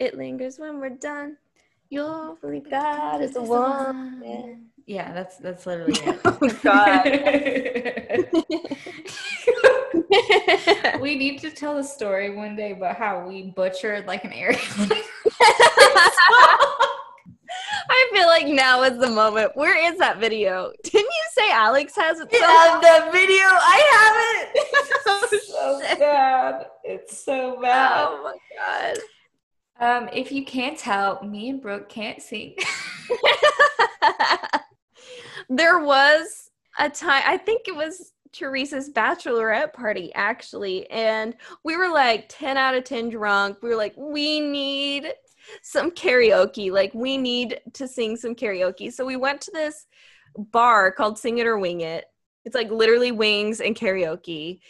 It lingers when we're done. You'll believe God is the one. Yeah. Yeah, that's that's literally it. Oh God. we need to tell a story one day about how we butchered like an area. I feel like now is the moment. Where is that video? Didn't you say Alex has it? have the video. I have it. It's so bad. It's so bad. Oh my god. Um, if you can't tell, me and Brooke can't sing. there was a time, I think it was Teresa's bachelorette party actually, and we were like 10 out of 10 drunk. We were like, we need some karaoke. Like, we need to sing some karaoke. So we went to this bar called Sing It or Wing It. It's like literally wings and karaoke.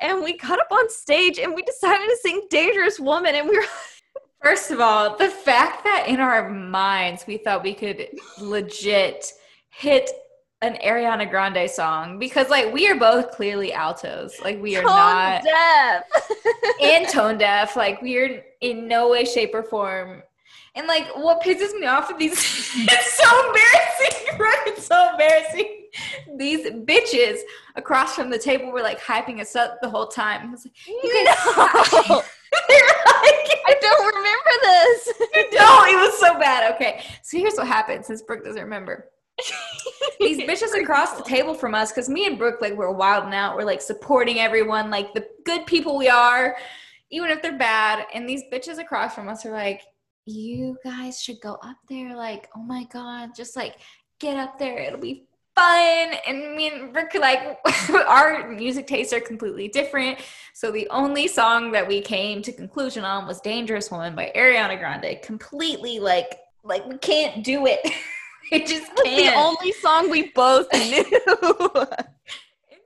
And we got up on stage and we decided to sing Dangerous Woman. And we were First of all, the fact that in our minds we thought we could legit hit an Ariana Grande song because like we are both clearly altos. Like we are tone not deaf. and tone deaf. Like we are in no way, shape, or form. And like what pisses me off of these it's so embarrassing, right? It's so embarrassing. These bitches across from the table were like hyping us up the whole time. I was like, you guys No. They're like, don't remember this. no, it was so bad. Okay, so here's what happened since Brooke doesn't remember. These bitches across the table from us, because me and Brooke, like, we're wilding out. We're like supporting everyone, like the good people we are, even if they're bad. And these bitches across from us are like, you guys should go up there. Like, oh my God, just like get up there. It'll be fun. And me and Brooke, are like, our music tastes are completely different. So the only song that we came to conclusion on was Dangerous Woman by Ariana Grande. Completely like like we can't do it. it just the can't. only song we both knew.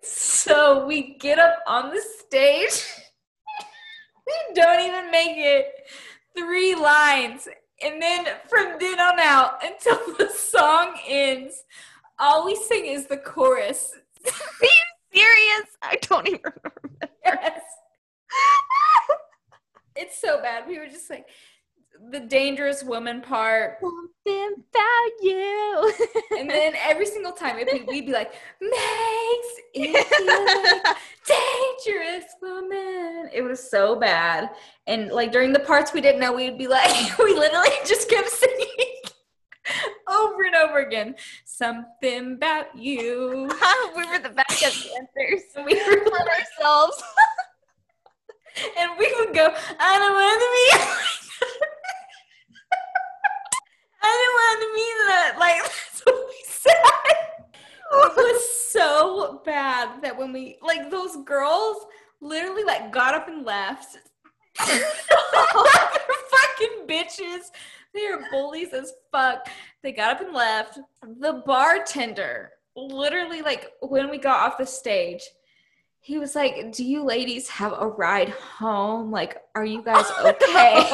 so we get up on the stage. we don't even make it three lines. And then from then on out until the song ends, all we sing is the chorus. Are you serious? I don't even remember. Yes. it's so bad. We were just like the dangerous woman part. Something about you. And then every single time it'd be, we'd be like, makes it like dangerous woman. It was so bad. And like during the parts we didn't know, we'd be like, we literally just kept singing over and over again. Something about you. we were the backup dancers. We were ourselves. and we would go, I don't want to be I don't want to be that. Like that's what we said. It was so bad that when we like those girls literally like got up and left. They're fucking bitches. They are bullies as fuck. They got up and left. The bartender literally like when we got off the stage, he was like, "Do you ladies have a ride home? Like, are you guys okay?"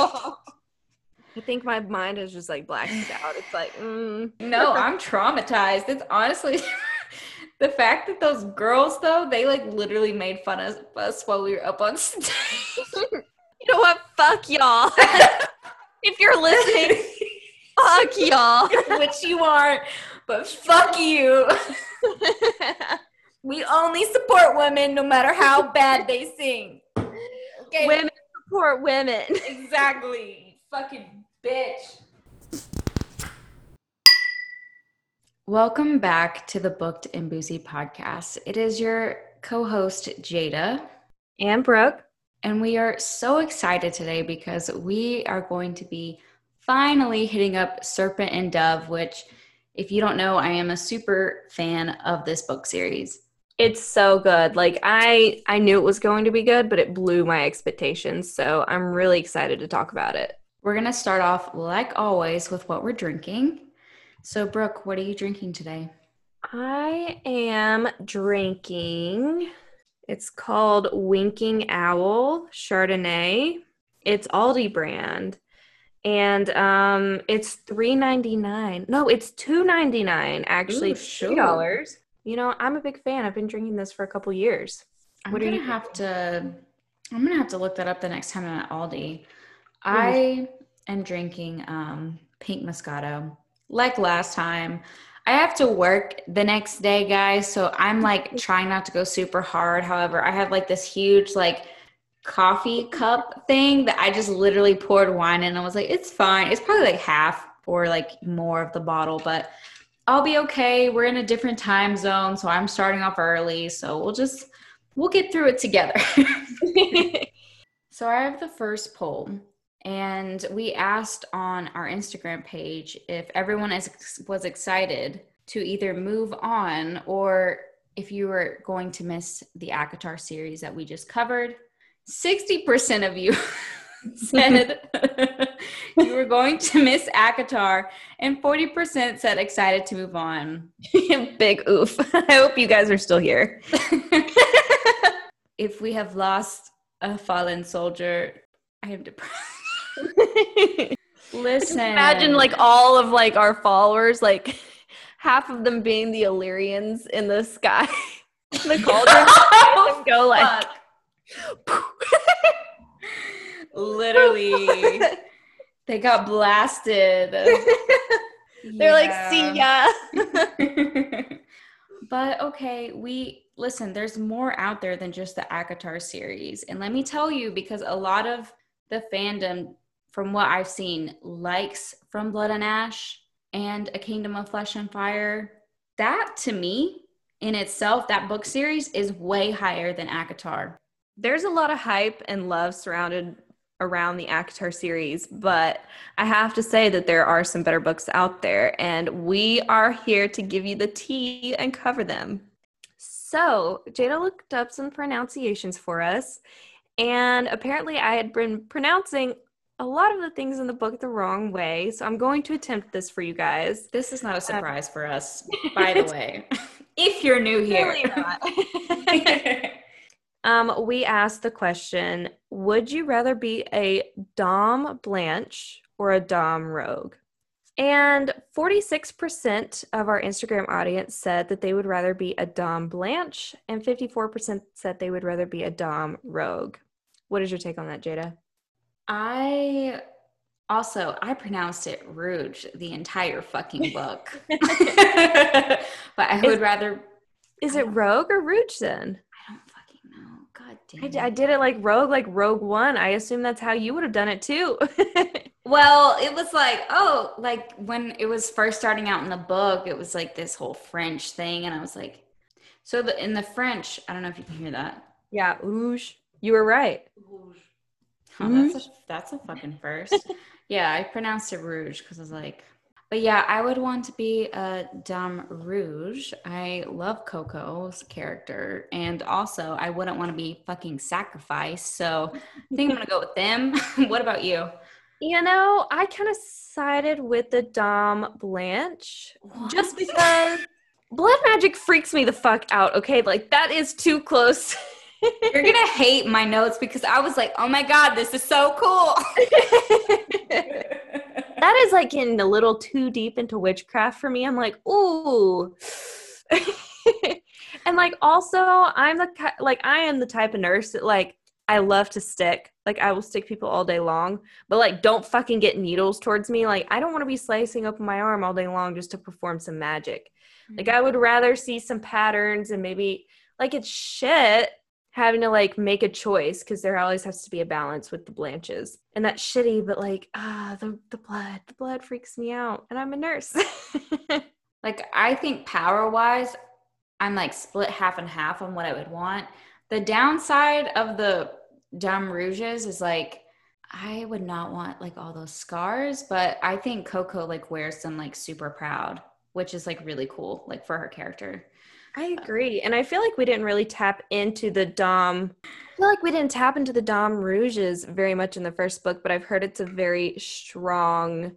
I think my mind is just like blacked out. It's like, mm. No, I'm traumatized. It's honestly the fact that those girls though, they like literally made fun of us while we were up on stage. you know what? Fuck y'all. If you're listening, fuck y'all. Which you aren't, but fuck you. We only support women no matter how bad they sing. Okay. women support women. Exactly. Fucking bitch. Welcome back to the Booked and Boozy podcast. It is your co host, Jada, And Brooke. And we are so excited today because we are going to be finally hitting up Serpent and Dove, which, if you don't know, I am a super fan of this book series. It's so good. Like I I knew it was going to be good, but it blew my expectations. So I'm really excited to talk about it. We're going to start off, like always, with what we're drinking. So, Brooke, what are you drinking today? I am drinking. It's called Winking Owl Chardonnay. It's Aldi brand. And um it's $3.99. No, it's $2.99 actually. Ooh, $3. You know, I'm a big fan. I've been drinking this for a couple years. I'm What gonna you have to. I'm gonna have to look that up the next time I'm at Aldi. I am drinking um, pink Moscato. Like last time, I have to work the next day, guys. So I'm like trying not to go super hard. However, I have like this huge, like, coffee cup thing that I just literally poured wine in. I was like, it's fine. It's probably like half or like more of the bottle, but I'll be okay. We're in a different time zone, so I'm starting off early. So we'll just we'll get through it together. so I have the first poll, and we asked on our Instagram page if everyone is, was excited to either move on or if you were going to miss the ACOTAR series that we just covered. 60% of you said you were going to miss ACOTAR, and 40% said excited to move on. Big oof. I hope you guys are still here. if we have lost a fallen soldier, I am depressed. Listen. imagine like all of like our followers, like half of them being the Illyrians in the sky. the cauldron go like Literally. they got blasted. They're like, see ya. but okay, we listen, there's more out there than just the ACOTAR series. And let me tell you, because a lot of the fandom, from what I've seen, likes From Blood and Ash and A Kingdom of Flesh and Fire. That to me, in itself, that book series is way higher than ACOTAR. There's a lot of hype and love surrounded around the ACOTAR series, but I have to say that there are some better books out there, and we are here to give you the tea and cover them. So, Jada looked up some pronunciations for us, and apparently, I had been pronouncing a lot of the things in the book the wrong way. So, I'm going to attempt this for you guys. This is not a uh, surprise for us, by the way, if you're new here. Um, we asked the question Would you rather be a Dom Blanche or a Dom Rogue? And 46% of our Instagram audience said that they would rather be a Dom Blanche, and 54% said they would rather be a Dom Rogue. What is your take on that, Jada? I also I pronounced it Rouge the entire fucking book. but I would is, rather Is it Rogue or Rouge then? I don't fucking know. God damn. I, I did it like Rogue, like Rogue One. I assume that's how you would have done it too. well, it was like, oh, like when it was first starting out in the book, it was like this whole French thing. And I was like, so the, in the French, I don't know if you can hear that. Yeah, Rouge. You were right. Oh, that's, mm-hmm. a, that's a fucking first. yeah, I pronounced it Rouge because I was like, but yeah, I would want to be a Dame Rouge. I love Coco's character. And also, I wouldn't want to be fucking sacrificed. So I think I'm going to go with them. what about you? You know, I kind of sided with the Dom Blanche what? just because blood magic freaks me the fuck out. Okay. Like, that is too close. You're to hate my notes because I was like, oh my God, this is so cool that is like getting a little too deep into witchcraft for me. I'm like, ooh. and like also I'm the like I am the type of nurse that like I love to stick. Like I will stick people all day long, but like don't fucking get needles towards me. Like I don't want to be slicing open my arm all day long just to perform some magic. Like I would rather see some patterns and maybe like it's shit having to like make a choice because there always has to be a balance with the blanches and that's shitty but like ah the, the blood the blood freaks me out and i'm a nurse. Like i think power wise i'm like split half and half on what i would want. The downside of the Dame Rouges is like i would not want like all those scars but i think coco like wears them like super proud which is like really cool like for her character I agree. And I feel like we didn't really tap into the Dom. I feel like we didn't tap into the Dom Rouges very much in the first book, but I've heard it's a very strong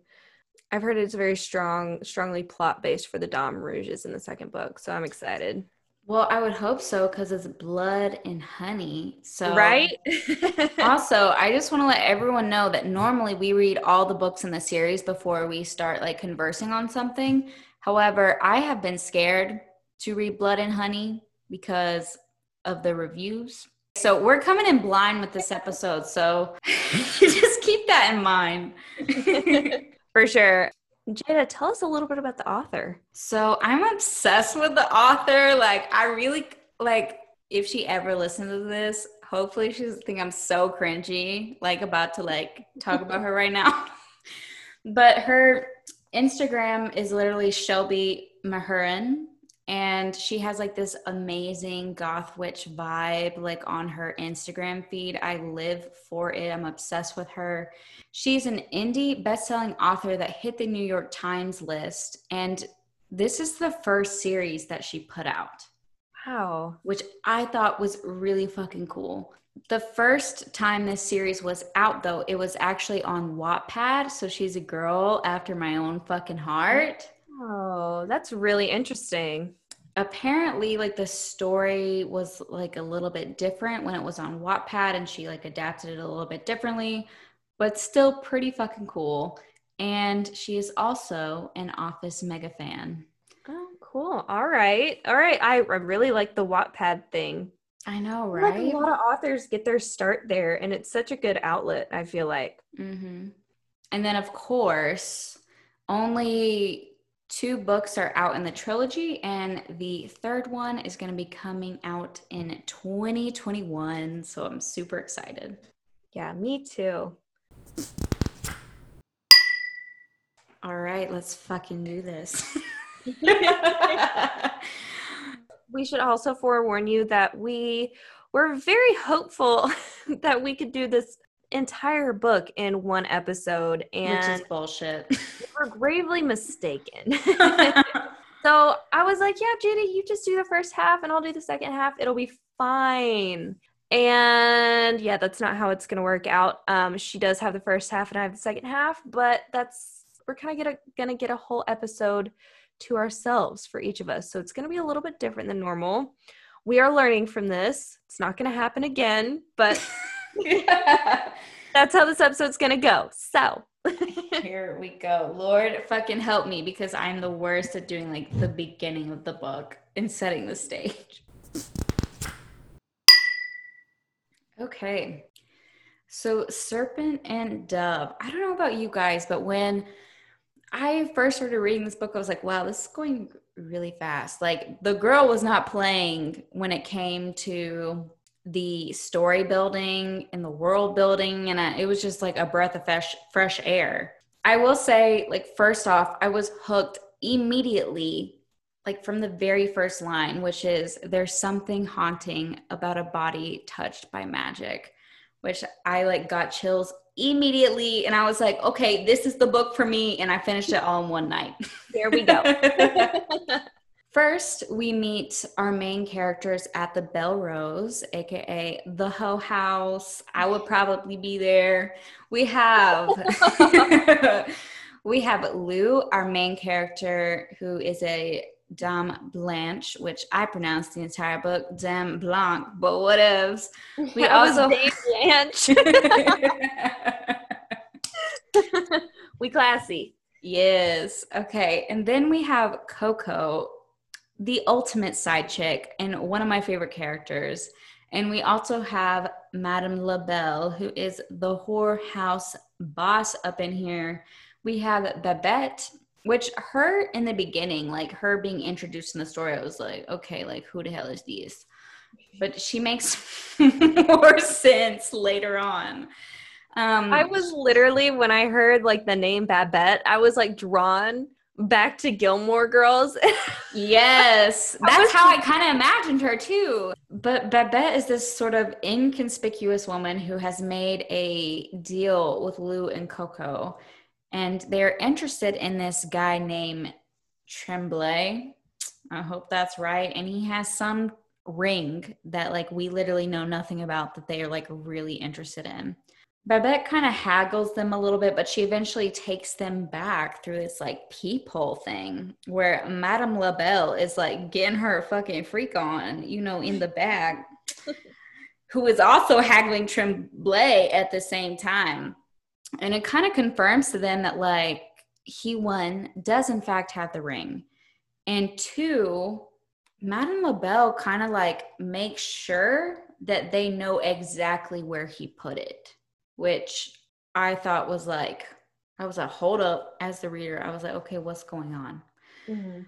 I've heard it's a very strong, strongly plot based for the Dom Rouges in the second book. So I'm excited. Well, I would hope so because it's blood and honey. So right. also, I just want to let everyone know that normally we read all the books in the series before we start like conversing on something. However, I have been scared to read Blood and Honey because of the reviews. So we're coming in blind with this episode. So just keep that in mind. For sure. Jada, tell us a little bit about the author. So I'm obsessed with the author. Like, I really like if she ever listens to this, hopefully she doesn't think I'm so cringy, like about to like talk about her right now. but her Instagram is literally Shelby Mahurin and she has like this amazing goth witch vibe like on her instagram feed. I live for it. I'm obsessed with her. She's an indie best-selling author that hit the new york times list. And this is the first series that she put out wow. which i thought was really fucking cool. The first time this series was out though it was actually on wattpad. So she's a girl after my own fucking heart Oh, that's really interesting apparently like the story was like a little bit different when it was on Wattpad and she like adapted it a little bit differently, but still pretty fucking cool. And she is also an Office mega fan. Oh, cool. All right. All right. I, I really like the Wattpad thing. I know, right? Like a lot of authors get their start there, and it's such a good outlet, I feel like. Mm-hmm. And then, of course, only two books are out in the trilogy, and the third one is going to be coming out in 2021. So I'm super excited. Yeah, me too. All right, let's fucking do this. we should also forewarn you that we were very hopeful that we could do this entire book in one episode and which is bullshit. we're gravely mistaken. So i was like yeah judy you just do the first half and i'll do the second half. It'll be fine. And yeah that's not how it's gonna work out. Um she does have the first half and i have the second half but that's we're kind of gonna, gonna get a whole episode to ourselves for each of us. So it's gonna be a little bit different than normal. We are learning from this. It's not gonna happen again but That's how this episode's gonna go. So here we go. Lord fucking help me because I'm the worst at doing like the beginning of the book and setting the stage. Okay. So Serpent and Dove. I don't know about you guys, but when I first started reading this book, I was like, wow, this is going really fast. Like the girl was not playing when it came to the story building and the world building and I, it was just like a breath of fresh fresh air. I will say like first off i was hooked immediately like from the very first line which is there's something haunting about a body touched by magic which i like got chills immediately and i was like okay this is the book for me and i finished it all in one night. There we go First, we meet our main characters at the Belle Rose, aka the Hoe House. I would probably be there. We have we have Lou, our main character, who is a Dame Blanche, which I pronounced the entire book Dame Blanc, but whatevs. We also Dame Blanche. we classy. Yes. Okay. And then we have Coco, the ultimate side chick and one of my favorite characters. And we also have Madame LaBelle, who is the whorehouse boss up in here. We have Babette, which her in the beginning, like her being introduced in the story, I was like, okay, like who the hell is these? But she makes more sense later on. Um, I was literally when I heard like the name Babette, I was like drawn back to Gilmore Girls. yes, that's how I kind of imagined her too. But Babette is this sort of inconspicuous woman who has made a deal with Lou and Coco, and they're interested in this guy named Tremblay. I hope that's right. And he has some ring that like we literally know nothing about that they are like really interested in. Babette kind of haggles them a little bit, but she eventually takes them back through this like peephole thing where Madame LaBelle is like getting her fucking freak on, you know, in the back, who is also haggling Tremblay at the same time. And it kind of confirms to them that like he one does in fact have the ring. And two, Madame LaBelle kind of like makes sure that they know exactly where he put it, which I thought was like, I was like, hold up, as the reader, I was like, okay, what's going on? Mm-hmm.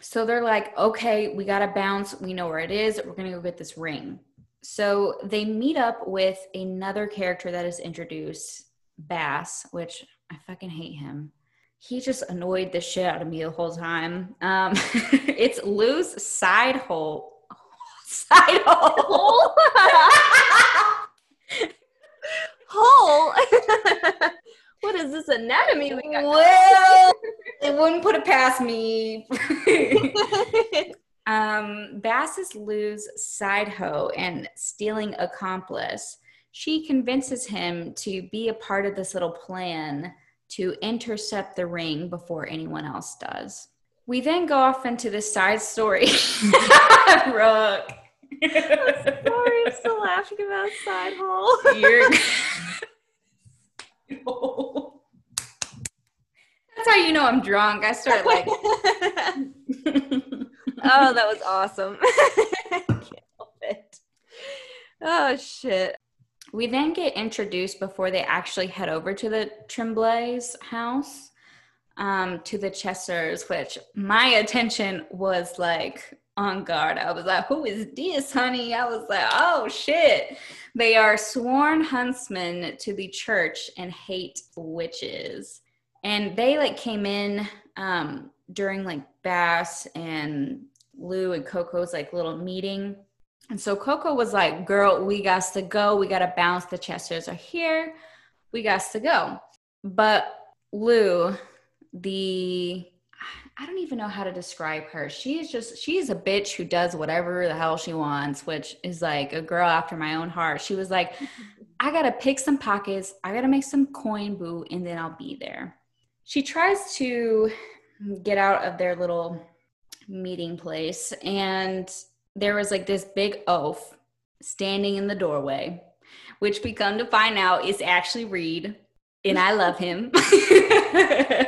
So they're like, okay, we got to bounce. We know where it is. We're going to go get this ring. So they meet up with another character that is introduced, Bass, which I fucking hate him. He just annoyed the shit out of me the whole time. Um, it's Lou's side hole. Side hole. hole. what is this anatomy? we got? well, it wouldn't put it past me. um, Bass is Lou's side hoe and stealing accomplice. She convinces him to be a part of this little plan to intercept the ring before anyone else does. We then go off into the side story. Brooke. Sorry, I'm still laughing about side hole. You're That's how you know I'm drunk. I start like. oh, that was awesome. Can't help it. Oh shit. We then get introduced before they actually head over to the Tremblay's house, um, to the Chasseurs, which my attention was like on guard. I was like, who is this, honey? I was like, oh shit. They are sworn huntsmen to the church and hate witches. And they like came in um, during like Bass and Lou and Coco's like little meeting. And so Coco was like, girl, we got to go. We got to bounce. The Chasseurs are here. We got to go. But Lou, the I don't even know how to describe her. She is just she's a bitch who does whatever the hell she wants, which is like a girl after my own heart. She was like, I gotta pick some pockets, I gotta make some coin boo, and then I'll be there. She tries to get out of their little meeting place, and there was like this big oaf standing in the doorway, which we come to find out is actually Reid, and I love him.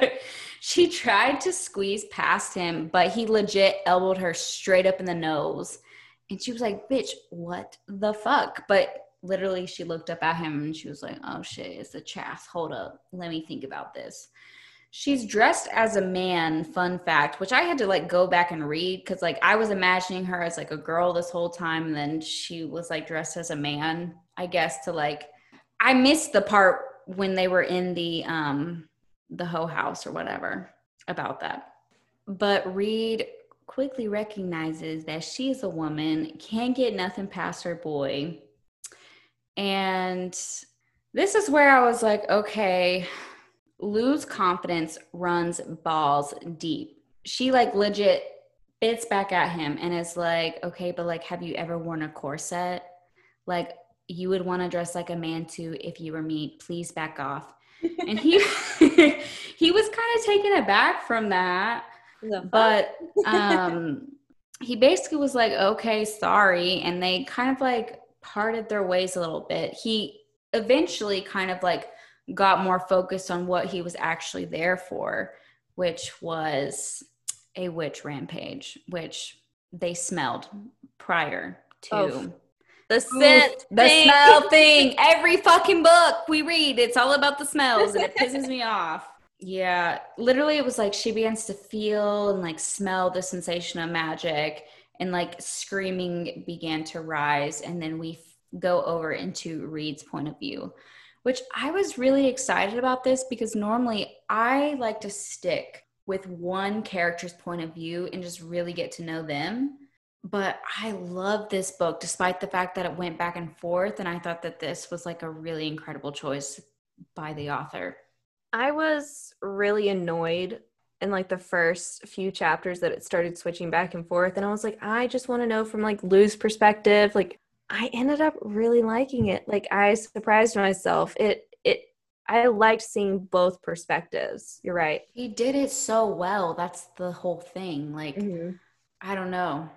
She tried to squeeze past him, but he legit elbowed her straight up in the nose. And she was like, bitch, what the fuck? But literally, she looked up at him and she was like, oh shit, it's a chaff. Hold up. Let me think about this. She's dressed as a man, fun fact, which I had to like go back and read because like I was imagining her as like a girl this whole time. And then she was like dressed as a man, I guess, to like, I missed the part when they were in the, um, the whole house or whatever about that. But Reid quickly recognizes that she's a woman, can't get nothing past her boy. And this is where I was like, okay, Lou's confidence runs balls deep. She like legit bits back at him and is like, okay, but like, have you ever worn a corset? Like, you would want to dress like a man too if you were me. Please back off and he he was kind of taken aback from that but um he basically was like okay sorry and they kind of like parted their ways a little bit. He eventually kind of like got more focused on what he was actually there for which was a witch rampage which they smelled prior to oh the scent, the thing. smell thing. Every fucking book we read, it's all about the smells, and it pisses me off. Yeah, literally, it was like she begins to feel and like smell the sensation of magic, and like screaming began to rise, and then we f- go over into Reid's point of view, which I was really excited about this because normally I like to stick with one character's point of view and just really get to know them but I love this book despite the fact that it went back and forth. And I thought that this was like a really incredible choice by the author. I was really annoyed in like the first few chapters that it started switching back and forth. And I was like, I just want to know from like Lou's perspective. Like, I ended up really liking it. Like, I surprised myself. It, it, I liked seeing both perspectives. You're right. He did it so well. That's the whole thing. Like, mm-hmm. I don't know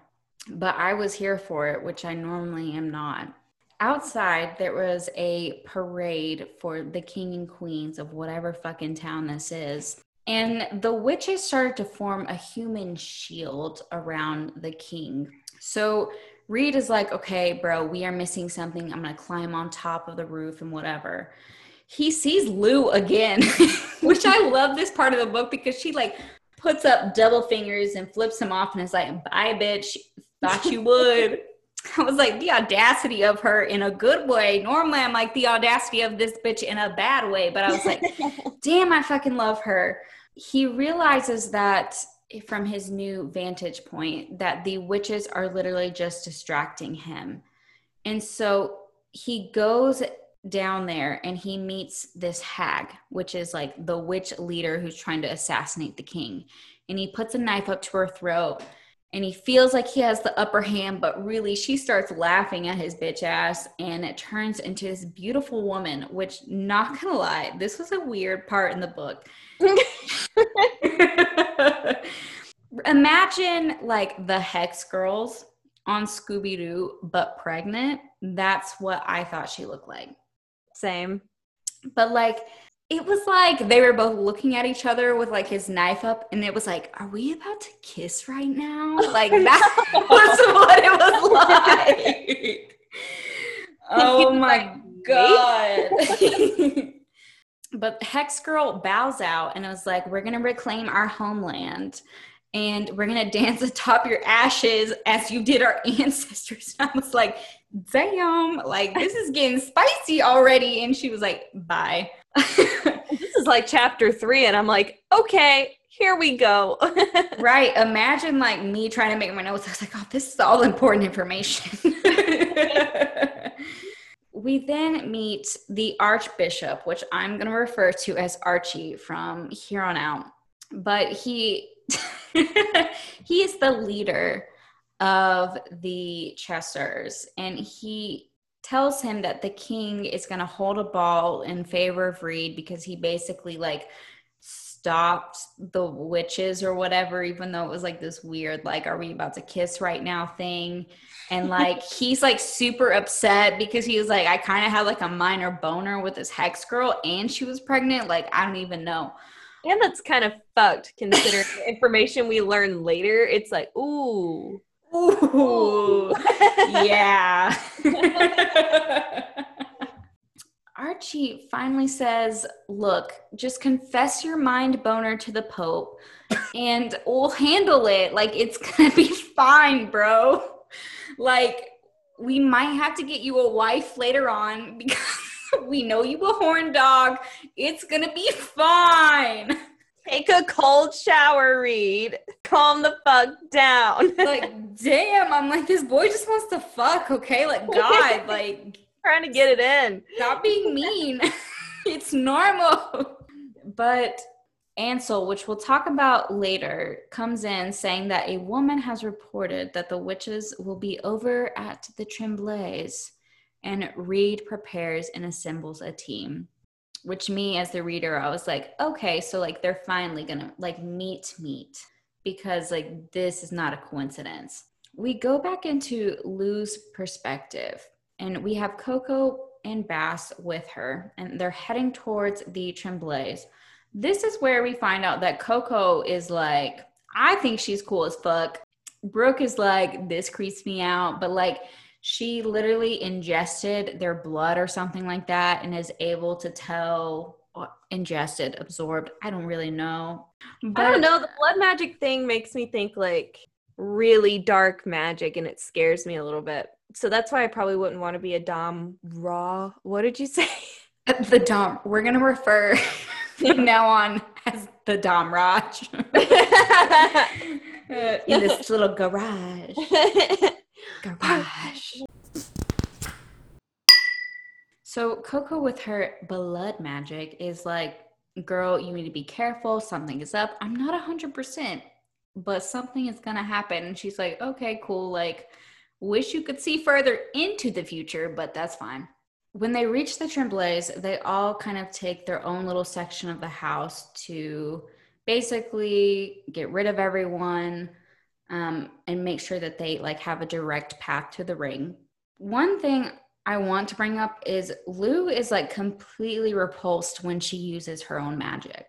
but I was here for it, which I normally am not. Outside, there was a parade for the king and queens of whatever fucking town this is. And the witches started to form a human shield around the king. So Reid is like, okay, bro, we are missing something. I'm going to climb on top of the roof and whatever. He sees Lou again, which I love this part of the book because she like puts up double fingers and flips him off and is like, bye, bitch. Thought you would. I was like, the audacity of her in a good way. Normally, I'm like, the audacity of this bitch in a bad way. But I was like, damn, I fucking love her. He realizes that from his new vantage point that the witches are literally just distracting him. And so he goes down there and he meets this hag, which is like the witch leader who's trying to assassinate the king. And he puts a knife up to her throat and he feels like he has the upper hand, but really she starts laughing at his bitch ass and it turns into this beautiful woman, which, not gonna lie, this was a weird part in the book. Imagine like the Hex Girls on Scooby Doo, but pregnant. That's what I thought she looked like. Same. But like, it was like they were both looking at each other with like his knife up, and it was like, "Are we about to kiss right now?" Like that was what it was like. oh my god! but Hex Girl bows out and it was like, "We're gonna reclaim our homeland." and we're gonna dance atop your ashes as you did our ancestors. I was like, damn, like this is getting spicy already. And she was like, bye. this is like chapter three, and I'm like, okay, here we go. right. Imagine like me trying to make my notes. I was like, oh, this is all important information. we then meet the Archbishop, which I'm going to refer to as Archie from here on out. But he he is the leader of the Chasseurs, and he tells him that the king is going to hold a ball in favor of Reid because he basically like stopped the witches or whatever, even though it was like this weird, like, are we about to kiss right now thing? And like, he's like super upset because he was like, I kind of had like a minor boner with this hex girl and she was pregnant. Like, I don't even know. And that's kind of fucked considering the information we learn later. It's like, ooh. Ooh. yeah. Archie finally says, Look, just confess your mind boner to the Pope and we'll handle it. Like, it's going to be fine, bro. Like, we might have to get you a wife later on because we know you a horn dog. It's gonna be fine. Take a cold shower, Reid. Calm the fuck down. like, damn, I'm like, this boy just wants to fuck, okay? Like, God, like, trying to get it in. Stop being mean. it's normal. But Ansel, which we'll talk about later, comes in saying that a woman has reported that the witches will be over at the Tremblays and Reid prepares and assembles a team. Which me as the reader, I was like, okay, so like they're finally gonna like meet meet because like this is not a coincidence. We go back into Lou's perspective and we have Coco and Bass with her and they're heading towards the Tremblays. This is where we find out that Coco is like, I think she's cool as fuck. Brooke is like, this creeps me out, but like she literally ingested their blood or something like that and is able to tell uh, ingested absorbed i don't really know. But i don't know the blood magic thing makes me think like really dark magic and it scares me a little bit. So that's why i probably wouldn't want to be a dom raw what did you say? Uh, the dom we're going to refer from now on as the dom raj. Uh, in this little garage Garage. So Coco with her blood magic is like, girl, you need to be careful. Something is up. I'm not a hundred percent, but something is gonna happen. And she's like, okay, cool. Like, wish you could see further into the future, but that's fine. When they reach the Tremblays, they all kind of take their own little section of the house to basically get rid of everyone, um, and make sure that they like have a direct path to the ring. One thing I want to bring up is Lou is like completely repulsed when she uses her own magic.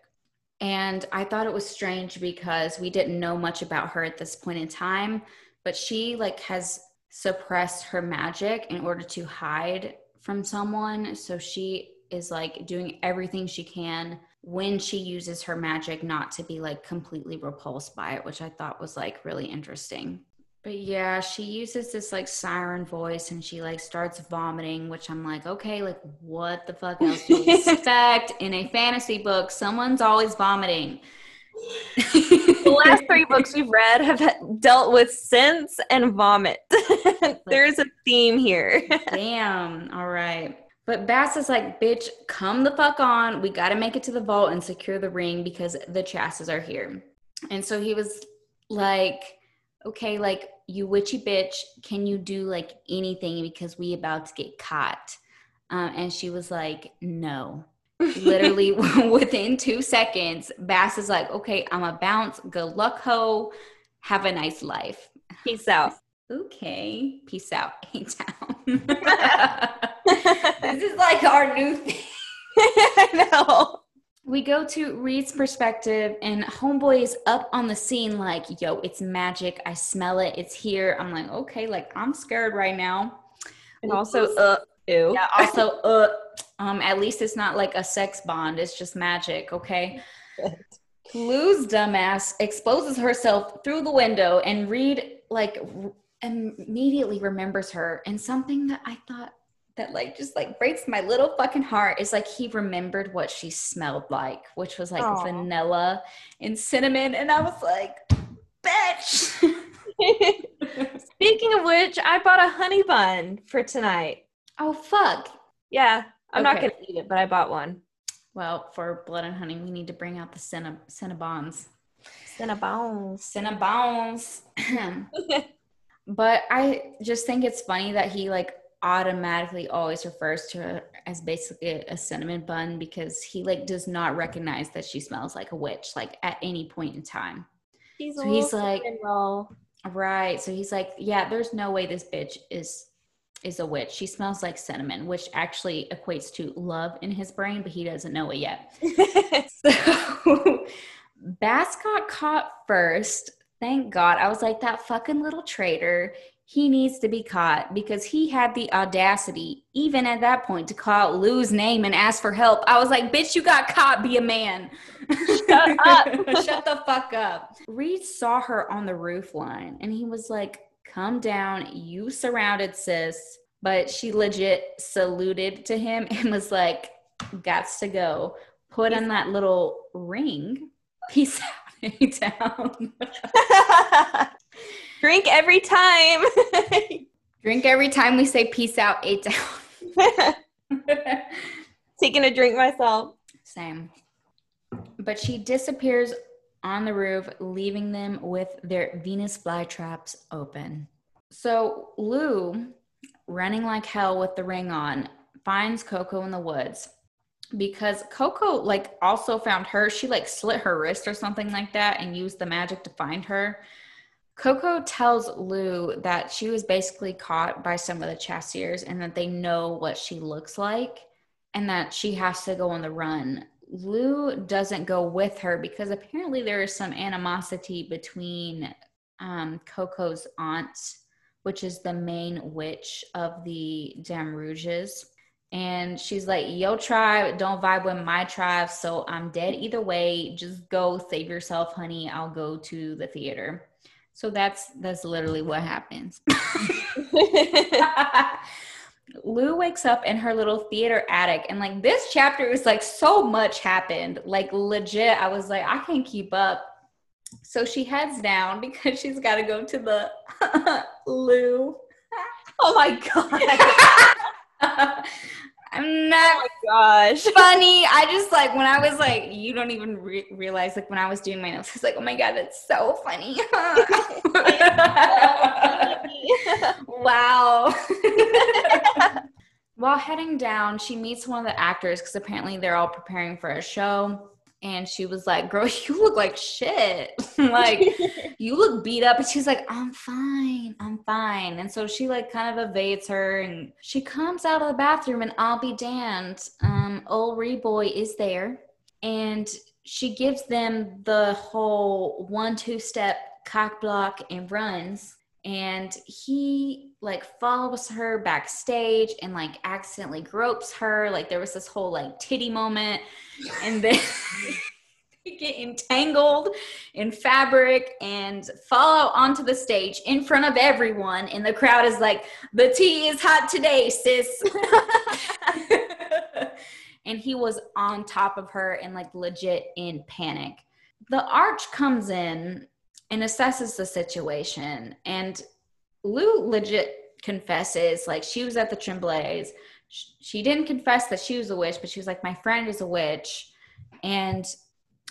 And I thought it was strange because we didn't know much about her at this point in time, but she like has suppressed her magic in order to hide from someone. So she is like doing everything she can when she uses her magic not to be like completely repulsed by it, which I thought was like really interesting. But yeah, she uses this like siren voice and she like starts vomiting, which I'm like, okay, like what the fuck else do you expect in a fantasy book? Someone's always vomiting. the last three books we've read have dealt with sense and vomit. There's a theme here. Damn. All right. But Bass is like, bitch, come the fuck on. We got to make it to the vault and secure the ring because the chasseurs are here. And so he was like, okay, like, you witchy bitch, can you do like anything because we about to get caught? Um, and she was like, no. Literally within two seconds, Bass is like, okay, I'm a bounce. Good luck, ho. Have a nice life. Peace out. Okay. Peace out. A-Town. This is like our new thing. I know. We go to Reid's perspective, and Homeboy is up on the scene, like, yo, it's magic. I smell it. It's here. I'm like, okay, like, I'm scared right now. And also, uh, ew. Yeah, also, uh, um, at least it's not like a sex bond. It's just magic, okay? Lou's dumbass exposes herself through the window, and Reid, like, immediately remembers her. And something that I thought that like just like breaks my little fucking heart is like he remembered what she smelled like, which was like Aww. vanilla and cinnamon. And I was like, bitch. Speaking of which, I bought a honey bun for tonight. Oh fuck. Yeah. I'm okay. not gonna eat it, but I bought one. Well, for blood and honey, we need to bring out the Cinnab- Cinnabons. Cinnabons. Cinnabons. but I just think it's funny that he like automatically always refers to her as basically a cinnamon bun because he like does not recognize that she smells like a witch like at any point in time. He's so he's like right. So he's like, yeah, there's no way this bitch is is a witch. She smells like cinnamon, which actually equates to love in his brain, but he doesn't know it yet. so Bast got caught first. Thank God. I was like, that fucking little traitor he needs to be caught because he had the audacity, even at that point, to call out Lou's name and ask for help. I was like, bitch, you got caught, be a man. Shut up. Shut the fuck up. Reid saw her on the roof line and he was like, come down, you surrounded, sis. But she legit saluted to him and was like, gots to go. Put on that little ring. Peace out, down. Drink every time. Drink every time we say peace out, eight down. Taking a drink myself. Same. But she disappears on the roof, leaving them with their Venus flytraps open. So Lou, running like hell with the ring on, finds Coco in the woods because Coco like also found her. She like slit her wrist or something like that and used the magic to find her. Coco tells Lou that she was basically caught by some of the chasseurs and that they know what she looks like and that she has to go on the run. Lou doesn't go with her because apparently there is some animosity between um, Coco's aunt, which is the main witch of the Dame Rouges. And she's like, Yo, tribe, don't vibe with my tribe. So I'm dead either way. Just go save yourself, honey. I'll go to the theater. So that's that's literally what happens. Lou wakes up in her little theater attic and like this chapter is like so much happened. Like legit, I was like, I can't keep up. So she heads down because she's got to go to the Lou. Oh my god. I'm oh not. Oh my gosh. Funny. I just like when I was like, you don't even re- realize like when I was doing my notes, I was like, oh my god, that's so funny. wow. While heading down, she meets one of the actors because apparently they're all preparing for a show and she was like, Girl, you look like shit. like, you look beat up. And she's like, I'm fine. I'm fine. And so she like kind of evades her and she comes out of the bathroom and I'll be damned. Um, old Reboy is there. And she gives them the whole one, two step cock block and runs. and he like follows her backstage and like accidentally gropes her. Like there was this whole like titty moment. And then they get entangled in fabric and fall out onto the stage in front of everyone. And the crowd is like the tea is hot today sis. And he was on top of her and like legit in panic. The arch comes in and assesses the situation. And Lou legit confesses, like, she was at the Tremblays. She didn't confess that she was a witch, but she was like, my friend is a witch. And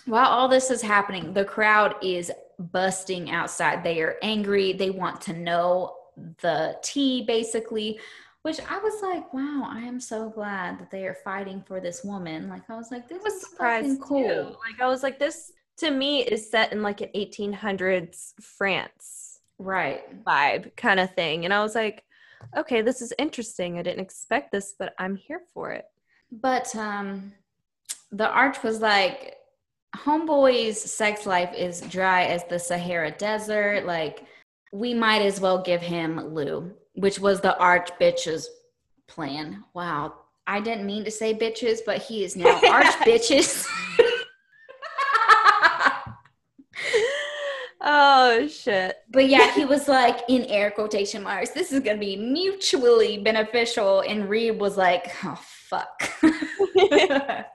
while all this is happening, the crowd is busting outside. They are angry. They want to know the tea, basically. Which I was like, wow, I am so glad that they are fighting for this woman. Like I was like, this was surprising cool. Too. Like I was like, this to me is set in like an 1800s France right. vibe kind of thing and I was like okay this is interesting I didn't expect this but I'm here for it. But um the arch was like homeboy's sex life is dry as the Sahara desert like we might as well give him Lou which was the arch bitch's plan. Wow I didn't mean to say bitches but he is now arch bitches Oh shit. But yeah, he was like in air quotation marks, this is gonna be mutually beneficial. And Reid was like, oh fuck.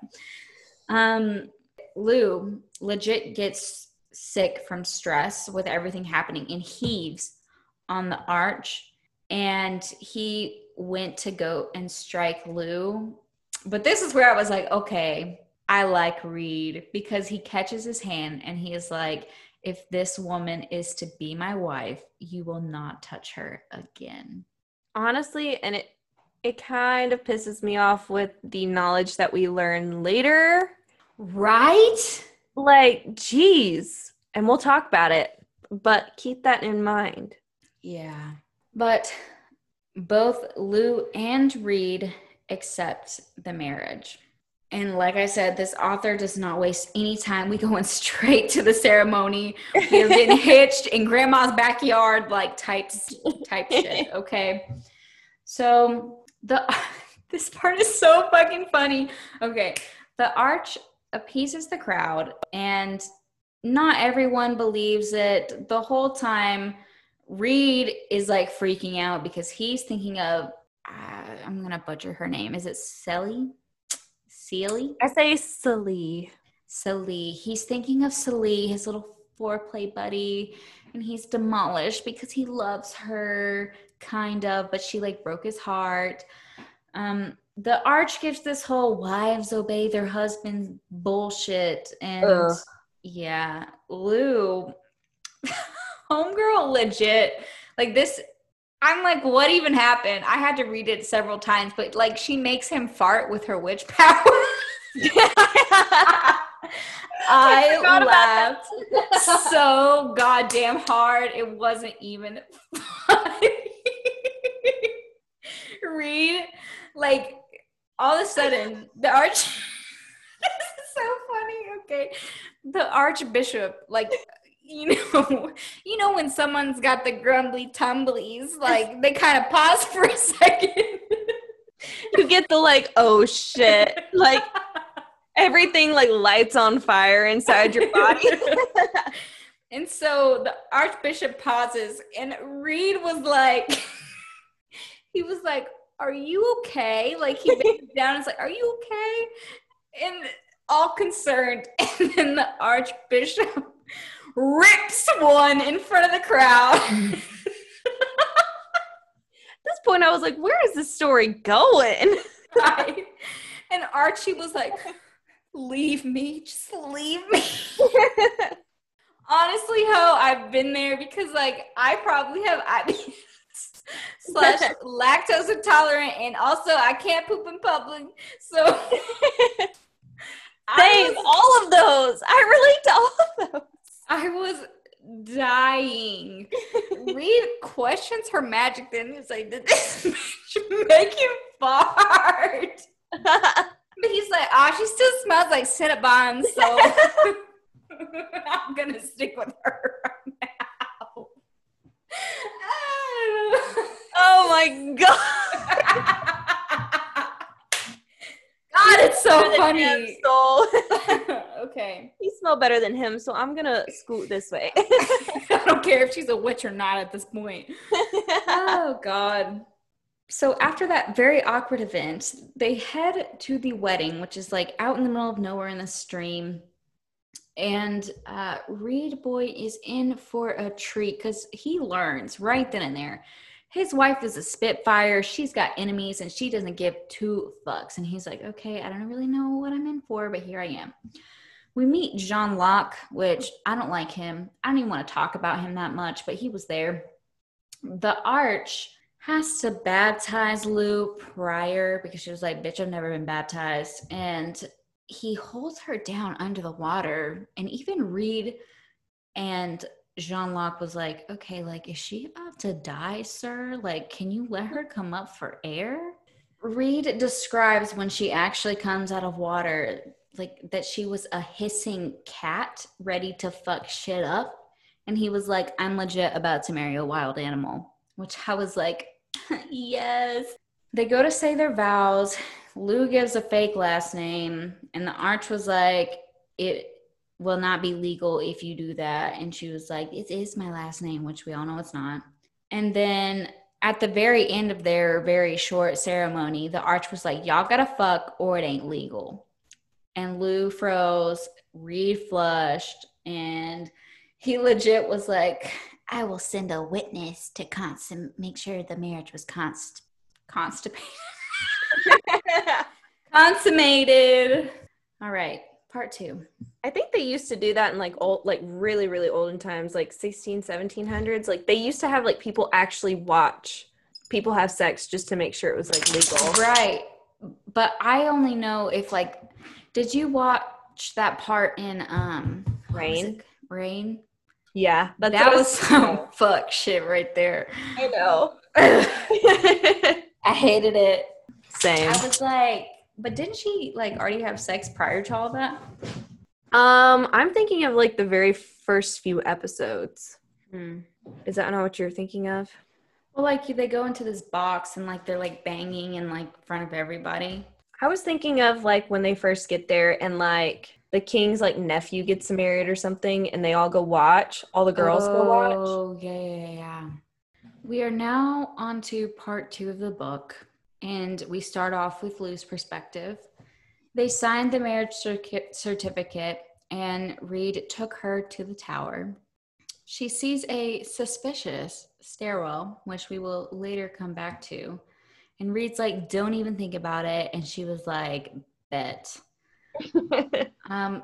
um Lou legit gets sick from stress with everything happening and heaves on the arch. And he went to go and strike Lou. But this is where I was like, okay, I like Reid because he catches his hand and he is like, if this woman is to be my wife, you will not touch her again. Honestly, and it it kind of pisses me off with the knowledge that we learn later. Right? Like, geez. And we'll talk about it, but keep that in mind. Yeah. But both Lou and Reid accept the marriage. And like I said, this author does not waste any time. We going straight to the ceremony. We're getting hitched in grandma's backyard, like type type shit. Okay. So the this part is so fucking funny. Okay. The arch appeases the crowd, and not everyone believes it. The whole time, Reid is like freaking out because he's thinking of uh, I'm gonna butcher her name. Is it Sally? Sealy? I say Celie. Celie. He's thinking of Celie, his little foreplay buddy, and he's demolished because he loves her, kind of, but she like broke his heart. Um, the arch gives this whole wives obey their husbands bullshit. And Ugh. yeah, Lou, homegirl legit. Like this I'm like, what even happened? I had to read it several times, but like she makes him fart with her witch power. I, laughed so goddamn hard. It wasn't even funny. Reid, like, all of a sudden, the arch. this is so funny. Okay. The archbishop, like, you know, you know when someone's got the grumbly tumblies, like they kind of pause for a second. you get the like, oh shit, like everything like lights on fire inside your body. and so the archbishop pauses, and Reid was like, he was like, "Are you okay?" Like he bends down and is like, "Are you okay?" And all concerned, and then the archbishop rips one in front of the crowd. At this point, I was like, where is this story going? right. And Archie was like, leave me, just leave me. Honestly, ho, I've been there because like I probably have IBS slash lactose intolerant, and also I can't poop in public. So same, was, all of those. I relate to all of those. I was dying. Reid questions her magic then he's like, Did this make you fart? but he's like, ah, oh, she still smells like Cinnabon, so I'm gonna stick with her right now. oh my god funny. So funny, okay. you smell better than him, so I'm gonna scoot this way. I don't care if she's a witch or not at this point. oh god. So after that very awkward event, they head to the wedding, which is like out in the middle of nowhere in the stream. And uh, Reid Boy is in for a treat because he learns right then and there. His wife is a Spitfire. She's got enemies and she doesn't give two fucks. And he's like, okay, I don't really know what I'm in for, but here I am. We meet Jean Locke, which I don't like him. I don't even want to talk about him that much, but he was there. The Arch has to baptize Lou prior because she was like, bitch, I've never been baptized. And he holds her down under the water. And even Reid and Jean Locke was like, okay, like, is she about to die, sir? Like, can you let her come up for air? Reid describes when she actually comes out of water, like that she was a hissing cat ready to fuck shit up. And he was like, I'm legit about to marry a wild animal, which I was like, yes. They go to say their vows. Lou gives a fake last name, and the arch was like, it will not be legal if you do that. And she was like, it is my last name, which we all know it's not. And then at the very end of their very short ceremony, the arch was like, y'all gotta fuck or it ain't legal. And Lou froze, Reid flushed, and he legit was like, I will send a witness to consum- make sure the marriage was const- constipated. Consummated. All right, part two. I think they used to do that in like old, like really, really olden times, like 16, 1700s. Like they used to have like people actually watch people have sex just to make sure it was like legal. Right. But I only know if like did you watch that part in um Reign? Reign? Yeah, that's that what was some fuck shit right there. I know. I hated it. Same. I was like, but didn't she like already have sex prior to all that? Um, I'm thinking of like the very first few episodes. Is that not what you're thinking of? Well, like they go into this box and like they're like banging in like front of everybody. I was thinking of like when they first get there and like the king's like nephew gets married or something and they all go watch. All the girls go watch. Oh, yeah, yeah, yeah. We are now on to part two of the book, and we start off with Lou's perspective. They signed the marriage certi- certificate, and Reid took her to the tower. She sees a suspicious stairwell, which we will later come back to. And Reid's like, don't even think about it. And she was like, bet. Um,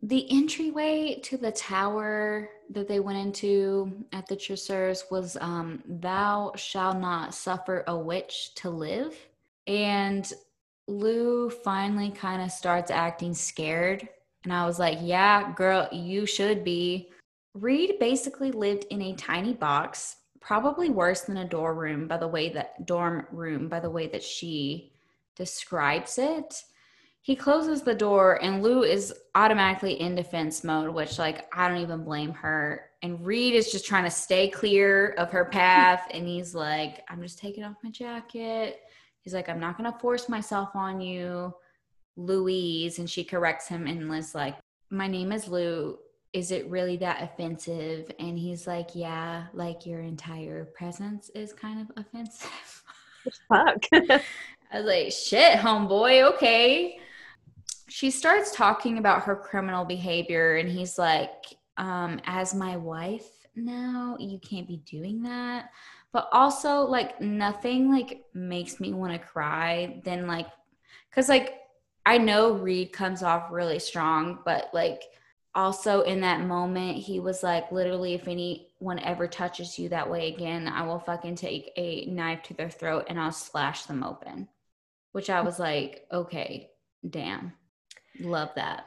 the entryway to the tower that they went into at the Chasseurs was um, "Thou shall not suffer a witch to live," and Lou finally kind of starts acting scared, and I was like, "Yeah, girl, you should be." Reid basically lived in a tiny box, probably worse than a dorm room by the way that dorm room by the way that she describes it he closes the door and Lou is automatically in defense mode, which like I don't even blame her. And Reid is just trying to stay clear of her path and he's like, I'm just taking off my jacket. He's like, I'm not gonna force myself on you, Louise. And she corrects him and is like, My name is Lou. Is it really that offensive? And he's like, Yeah, like your entire presence is kind of offensive. Fuck. I was like, shit, homeboy, okay. She starts talking about her criminal behavior, and he's like, um, as my wife now, you can't be doing that. But also, like, nothing like makes me want to cry than like, cause like I know Reid comes off really strong, but like also in that moment, he was like, literally, if anyone ever touches you that way again, I will fucking take a knife to their throat and I'll slash them open. Which I was like, okay, damn. Love that.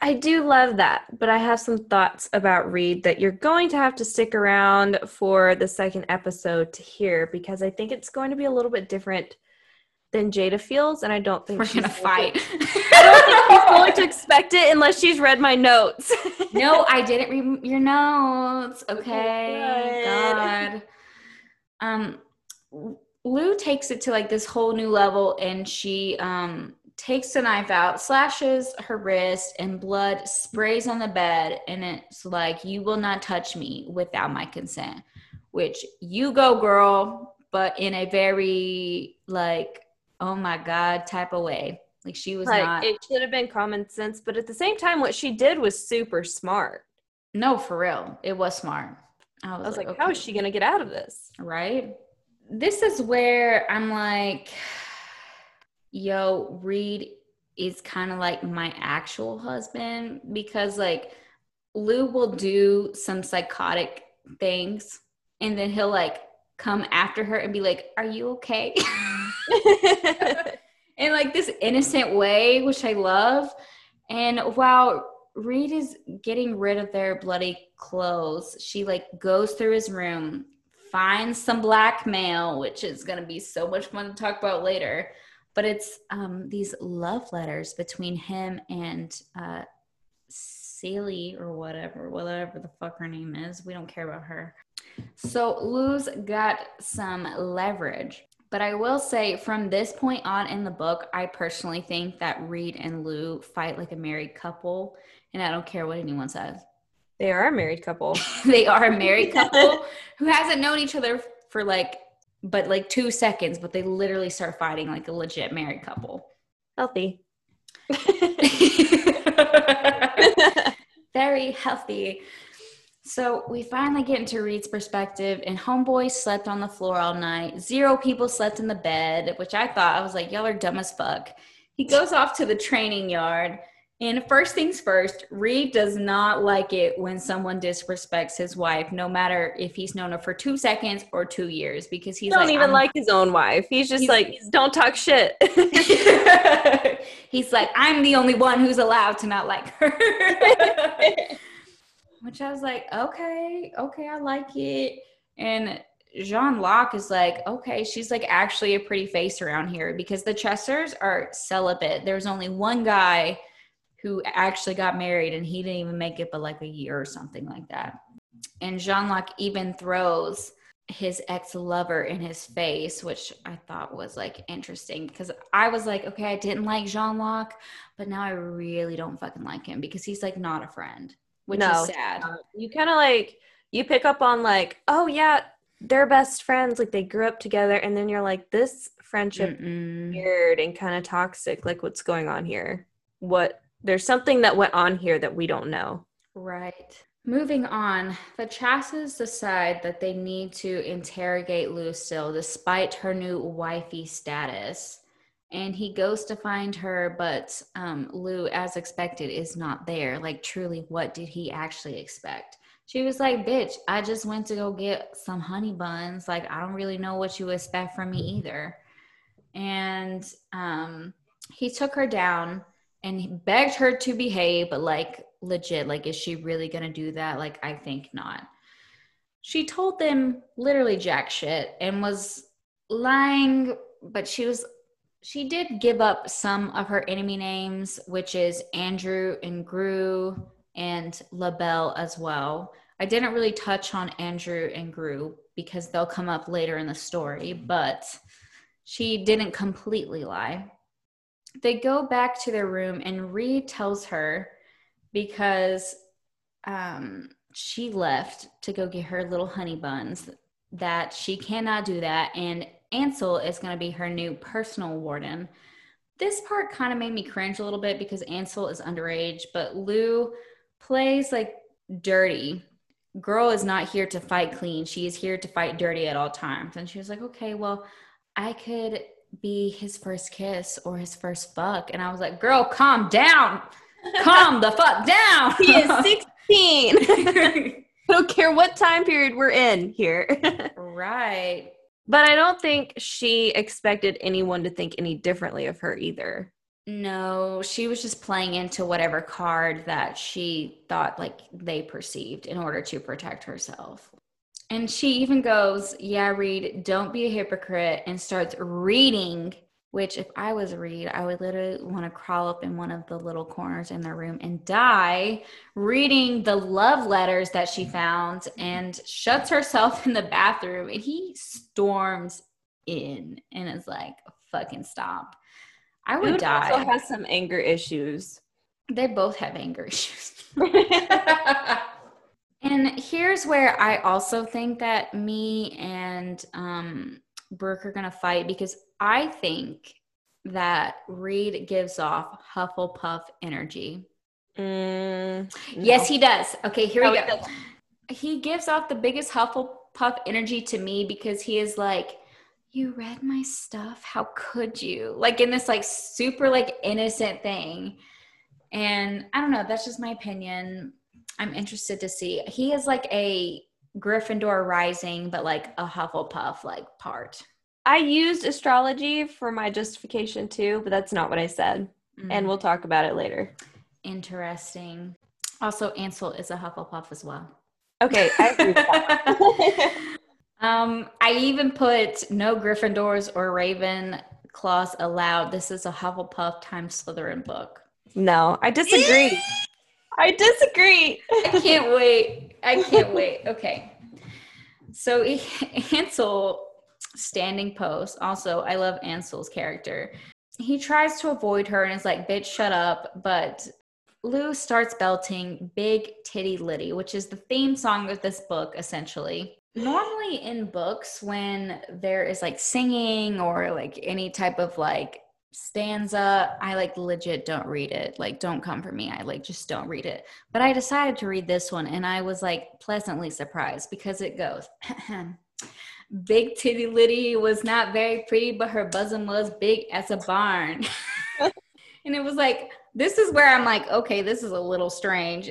I do love that, but I have some thoughts about Reid that you're going to have to stick around for the second episode to hear because I think it's going to be a little bit different than Jada feels, and I don't think We're gonna fight. I don't think she's going to expect it unless she's read my notes. no, I didn't read your notes. Okay. God. Um Lou takes it to like this whole new level and she um takes the knife out, slashes her wrist, and blood sprays on the bed. And it's like, You will not touch me without my consent, which you go, girl, but in a very like, oh my God type of way. Like she was like not. it should have been common sense, but at the same time, what she did was super smart. no, for real. It was smart. I was like, how is she gonna get out of this? right? This is where I'm like, yo, Reid is kind of like my actual husband because like Lou will do some psychotic things and then he'll like come after her and be like, Are you okay? in like this innocent way, which I love. And while Reid is getting rid of their bloody clothes, she like goes through his room, finds some blackmail, which is gonna be so much fun to talk about later. But it's um, these love letters between him and uh, Celie or whatever, whatever the fuck her name is. We don't care about her. So Lou's got some leverage. But I will say from this point on in the book, I personally think that Reid and Lou fight like a married couple. And I don't care what anyone says. they are a married couple. they are a married couple who hasn't known each other for like, but like two seconds, but they literally start fighting like a legit married couple. Healthy. Very healthy. So we finally get into Reid's perspective, and Homeboy slept on the floor all night. Zero people slept in the bed, which I thought I was like, y'all are dumb as fuck. He goes off to the training yard, and first things first, Reid does not like it when someone disrespects his wife, no matter if he's known her for two seconds or two years, because He don't like, even "I'm- like his own wife. He's just He's- like, don't talk shit. he's like, I'm the only one who's allowed to not like her. Which I was like, okay, okay, I like it. And Jean Locke is like, okay, she's like actually a pretty face around here because the Chasseurs are celibate. There's only one guy who actually got married and he didn't even make it but like a year or something like that. And Jean Locke even throws his ex lover in his face, which I thought was like interesting because I was like, okay, I didn't like Jean Locke, but now I really don't fucking like him because he's like not a friend, which No, is sad. Uh, you kind of like, you pick up on like, oh yeah, they're best friends. Like they grew up together. And then you're like, this friendship weird and kind of toxic. Like what's going on here? What, there's something that went on here that we don't know. Right. Moving on, the Chasseurs decide that they need to interrogate Lou still, despite her new wifey status. And he goes to find her, but um, Lou, as expected, is not there. Like, truly, what did he actually expect? She was like, Bitch, I just went to go get some honey buns. Like, I don't really know what you expect from me either. And um, he took her down and begged her to behave, but like legit, like, is she really gonna do that? Like, I think not. She told them literally jack shit and was lying, but she was she did give up some of her enemy names, which is Andrew and Grue and LaBelle as well. I didn't really touch on Andrew and Grue because they'll come up later in the story, but she didn't completely lie they go back to their room and Reid tells her because um, she left to go get her little honey buns that she cannot do that and Ansel is going to be her new personal warden. This part kind of made me cringe a little bit because Ansel is underage, but Lou plays like dirty. Girl is not here to fight clean. She is here to fight dirty at all times. And she was like, okay, well, I could be his first kiss or his first fuck. And I was like, girl, calm down. Calm the fuck down. He is 16. I don't care what time period we're in here. right. but I don't think she expected anyone to think any differently of her either. No, she was just playing into whatever card that she thought like they perceived in order to protect herself. And she even goes, Yeah, Reid, don't be a hypocrite, and starts reading. Which, if I was Reid, I would literally want to crawl up in one of the little corners in their room and die reading the love letters that she found and shuts herself in the bathroom. And he storms in and is like, Fucking stop. I would Dude die. also has some anger issues. they both have anger issues. And here's where I also think that me and um, Brooke are gonna fight because I think that Reid gives off Hufflepuff energy. Mm, Yes, he does. Okay, here No, we go. He gives off the biggest Hufflepuff energy to me because he is like, "You read my stuff? How could you?" Like in this like super like innocent thing. And I don't know, that's just my opinion. I'm interested to see. He is like a Gryffindor rising, but like a Hufflepuff like part. I used astrology for my justification too, but that's not what I said. And Mm, we'll talk about it later. interesting. Also, Ansel is a Hufflepuff as well. Okay, I agree. Um, I even put no Gryffindors or Ravenclaws allowed. This is a Hufflepuff times Slytherin book. no, I disagree. I disagree. I can't wait. I can't wait. Okay. So Ansel standing post. Also, I love Ansel's character. He tries to avoid her and is like, bitch, shut up. But Lou starts belting Big Titty Liddy, which is the theme song of this book, essentially. Normally in books, when there is like singing or like any type of like stanza, I like legit don't read it. Like, don't come for me. I like just don't read it. But I decided to read this one and I was like pleasantly surprised because it goes Big Titty Liddy was not very pretty, but her bosom was big as a barn. and it was like, this is where I'm like, okay, this is a little strange.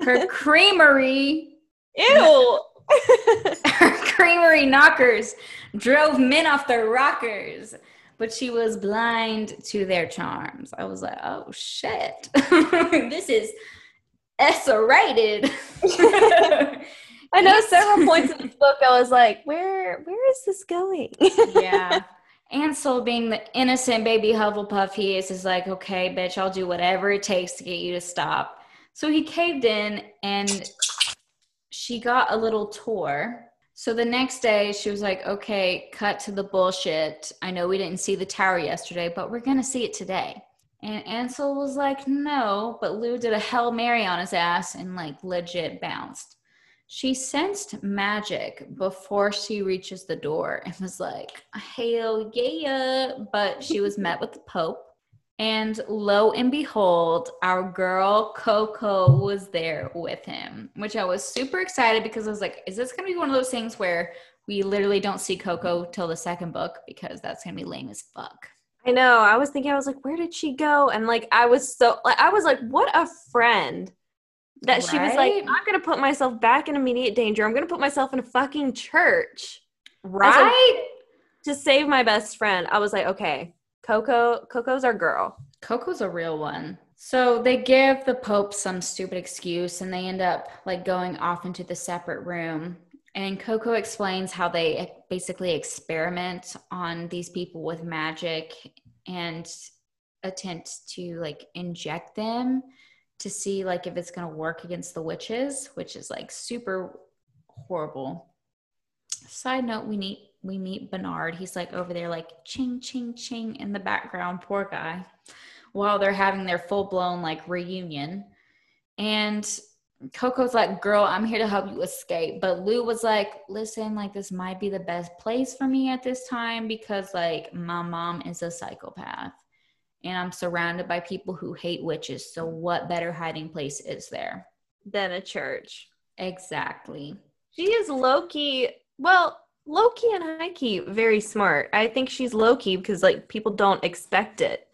Her creamery, Ew. her creamery knockers drove men off their rockers, but she was blind to their charms. I was like, oh shit, this is S-rated. I know several points in this book I was like, where where is this going? yeah. Ansel, being the innocent baby Hufflepuff he is, is like, okay, bitch, I'll do whatever it takes to get you to stop. So he caved in and she got a little tour. So the next day she was like, okay, cut to the bullshit. I know we didn't see the tower yesterday, but we're going to see it today. And Ansel was like, no, but Lou did a Hail Mary on his ass and like legit bounced. She sensed magic before she reaches the door and was like, Hail yeah. But she was met with the Pope. And lo and behold, our girl Coco was there with him, which I was super excited because I was like, is this going to be one of those things where we literally don't see Coco till the second book because that's going to be lame as fuck? I know. I was thinking, I was like, where did she go? And like, I was so, like, I was like, what a friend that she was like, I'm going to put myself back in immediate danger. I'm going to put myself in a fucking church Right? to save my best friend. I was like, okay, Coco, Coco's our girl. Coco's a real one. So they give the Pope some stupid excuse and they end up like going off into the separate room. And Coco explains how they basically experiment on these people with magic and attempt to like inject them to see like if it's going to work against the witches, which is like super horrible. Side note, we meet we meet Bernard. He's like over there like ching ching ching in the background, poor guy, while they're having their full blown like reunion. And Coco's like, "Girl, I'm here to help you escape." But Lou was like, "Listen, like this might be the best place for me at this time because like my mom is a psychopath." And I'm surrounded by people who hate witches. So, what better hiding place is there? Than a church. Exactly. She is low key, well, low key and high key, very smart. I think she's low key because like people don't expect it.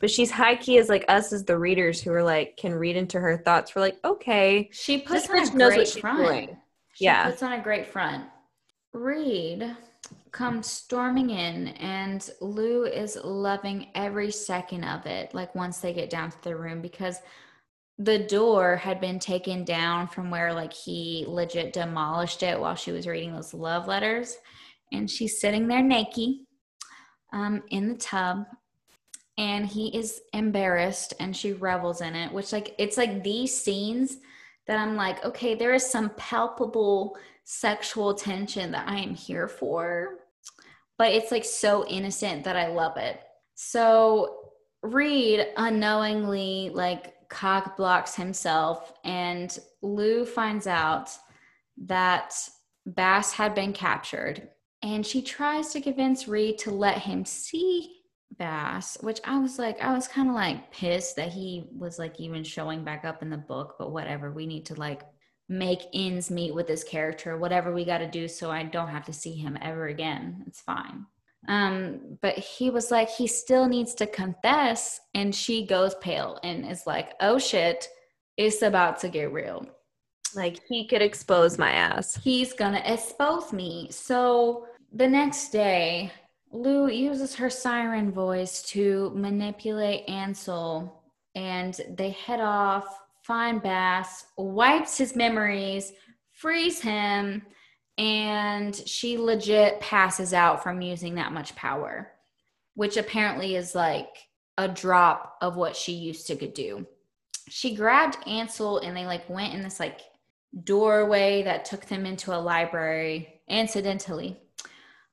But she's high key as like us as the readers who are like can read into her thoughts. We're like, okay, She puts This on a bitch knows what great she's front. She Yeah. puts on a great front. Reid comes storming in, and Lou is loving every second of it. Like once they get down to the room, because the door had been taken down from where like he legit demolished it while she was reading those love letters, and she's sitting there naked, um, in the tub. And he is embarrassed and she revels in it, which, like, it's like these scenes that I'm like, okay, there is some palpable sexual tension that I am here for, but it's like so innocent that I love it. So Reid unknowingly like cock blocks himself, and Lou finds out that Bas had been captured. And she tries to convince Reid to let him see Bas, which I was like, I was kind of like pissed that he was like even showing back up in the book, but whatever. We need to like make ends meet with this character, whatever we got to do so I don't have to see him ever again. It's fine. Um, but he was like, he still needs to confess. And she goes pale and is like, oh shit, it's about to get real. Like he could expose my ass. He's gonna expose me. So the next day, Lou uses her siren voice to manipulate Ansel, and they head off, find Bas, wipes his memories, frees him, and she legit passes out from using that much power, which apparently is like a drop of what she used to could do. She grabbed Ansel and they like went in this like doorway that took them into a library, incidentally,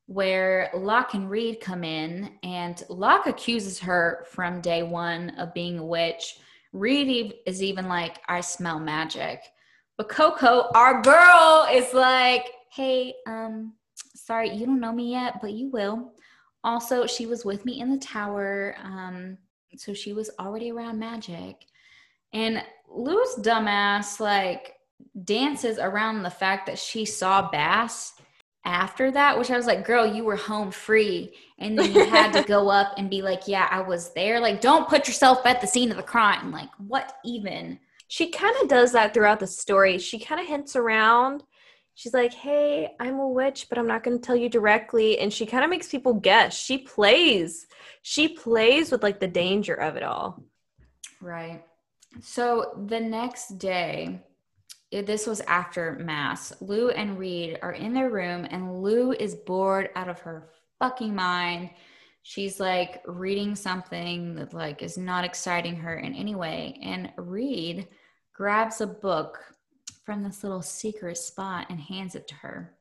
where Locke and Reid come in, and Locke accuses her from day one of being a witch. Reid is even like, I smell magic. But Coco, our girl, is like, hey, um, sorry, you don't know me yet, but you will. Also, she was with me in the tower. Um, so she was already around magic. And Lou's dumbass, like, dances around the fact that she saw Bas after that, which I was like, girl, you were home free. And then you had to go up and be like, yeah, I was there. Like, don't put yourself at the scene of the crime. Like, what even? She kind of does that throughout the story. She kind of hints around. She's like, hey, I'm a witch, but I'm not going to tell you directly. And she kind of makes people guess. She plays. She plays with like the danger of it all. Right. So the next day, this was after mass. Lou and Reid are in their room, and Lou is bored out of her fucking mind. She's like reading something that like is not exciting her in any way. And Reid grabs a book from this little secret spot and hands it to her.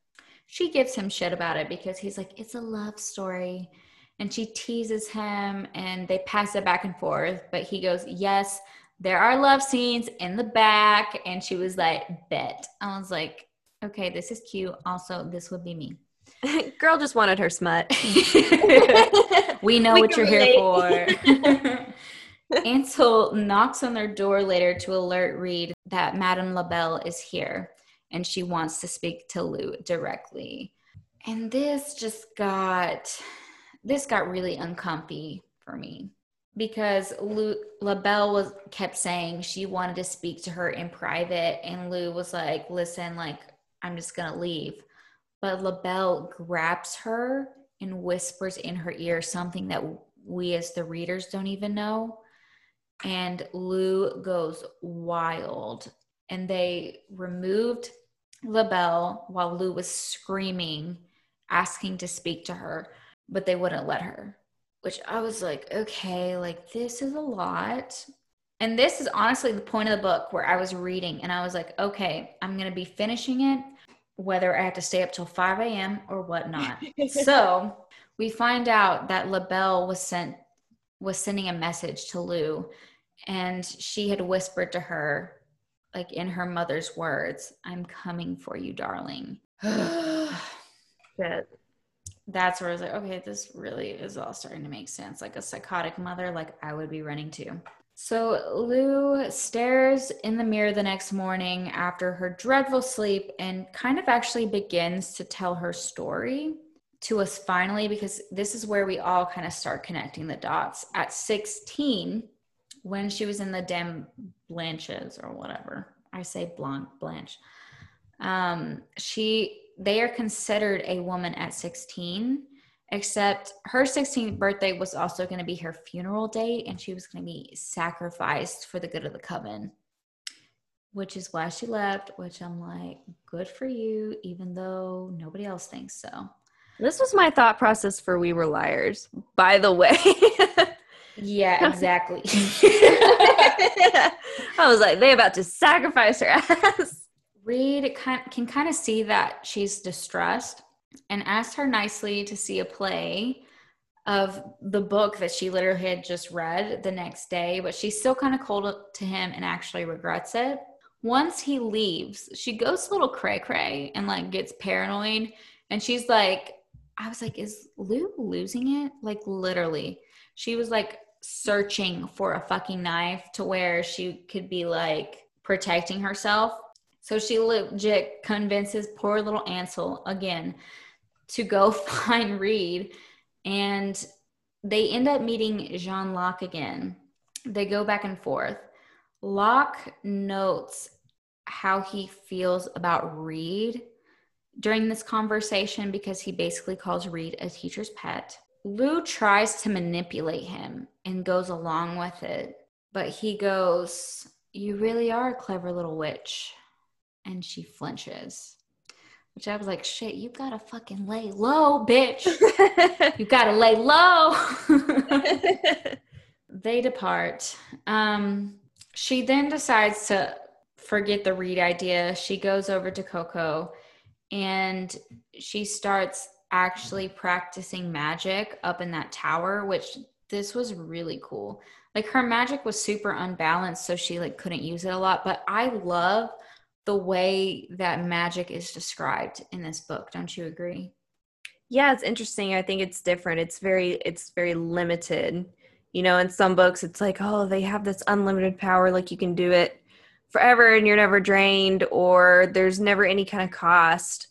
She gives him shit about it because he's like, it's a love story. And she teases him and they pass it back and forth. But he goes, Yes, there are love scenes in the back. And she was like, bet. I was like, okay, this is cute. Also, this would be me. Girl just wanted her smut. we know we what you're relate. here for. Ansel knocks on their door later to alert Reid that Madame LaBelle is here and she wants to speak to Lou directly. And this just got this got really uncomfy for me because Lou, LaBelle was kept saying she wanted to speak to her in private, and Lou was like, "Listen, like I'm just gonna leave," but LaBelle grabs her and whispers in her ear something that we as the readers don't even know, and Lou goes wild, and they removed LaBelle while Lou was screaming, asking to speak to her, but they wouldn't let her which I was like, okay, like this is a lot. And this is honestly the point of the book where I was reading and I was like, okay, I'm going to be finishing it, whether I have to stay up till 5 a.m. or whatnot. so we find out that LaBelle was sent, was sending a message to Lou and she had whispered to her, like in her mother's words, I'm coming for you, darling. Shit that's where I was like, okay, this really is all starting to make sense. Like a psychotic mother, like I would be running to. So Lou stares in the mirror the next morning after her dreadful sleep and kind of actually begins to tell her story to us finally, because this is where we all kind of start connecting the dots. At 16, when she was in the Dame Blanches or whatever, I say Blanc, Blanche, um, she they are considered a woman at 16 except her 16th birthday was also going to be her funeral date and she was going to be sacrificed for the good of the coven which is why she left which i'm like good for you even though nobody else thinks so. This was my thought process for we were liars by the way yeah exactly i was like they about to sacrifice her ass Reid can, can kind of see that she's distressed and asked her nicely to see a play of the book that she literally had just read the next day, but she's still kind of cold to him and actually regrets it. Once he leaves, she goes a little cray cray and like gets paranoid. And she's like, I was like, is Lou losing it? Like, literally. She was like searching for a fucking knife to where she could be like protecting herself. So she legit convinces poor little Ansel again to go find Reid. And they end up meeting Jean Locke again. They go back and forth. Locke notes how he feels about Reid during this conversation because he basically calls Reid a teacher's pet. Lou tries to manipulate him and goes along with it, but he goes, You really are a clever little witch. And she flinches, which I was like, Shit, you gotta fucking lay low, bitch. you gotta lay low. they depart. Um, she then decides to forget the Reid idea. She goes over to Coco and she starts actually practicing magic up in that tower which this was really cool. Like her magic was super unbalanced so she like couldn't use it a lot but i love the way that magic is described in this book. Don't you agree? Yeah it's interesting. I think it's different. It's very it's very limited. You know in some books it's like oh they have this unlimited power like you can do it forever and you're never drained or there's never any kind of cost.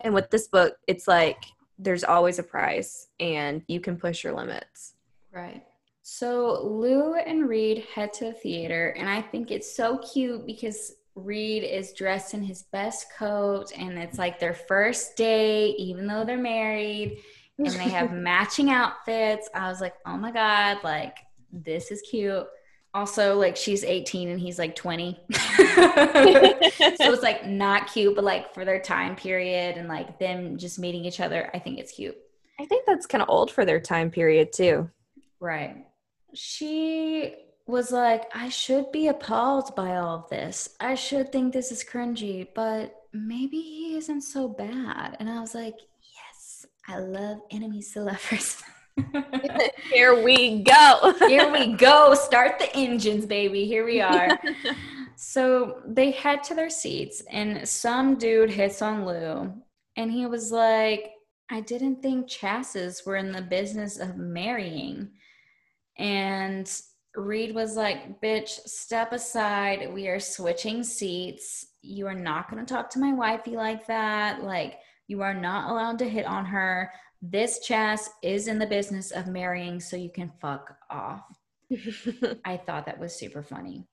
And with this book it's like there's always a price and you can push your limits. Right. So lou and Reid head to the theater and i think it's so cute because Reid is dressed in his best coat and it's like their first date even though they're married and they have matching outfits. I was like oh my god like this is cute also like she's 18 and he's like 20 so it's like not cute but like for their time period and like them just meeting each other i think it's cute. I think that's kind of old for their time period too. Right. She was like i should be appalled by all of this. I should think this is cringy but maybe he isn't so bad. And i was like yes i love enemies to lovers Here we go. Here we go. Start the engines, baby. Here we are. so they head to their seats, and some dude hits on Lou, and he was like, I didn't think chasseurs were in the business of marrying. And Reid was like, Bitch, step aside. We are switching seats. You are not going to talk to my wifey like that. Like, you are not allowed to hit on her this Chas is in the business of marrying so you can fuck off. I thought that was super funny.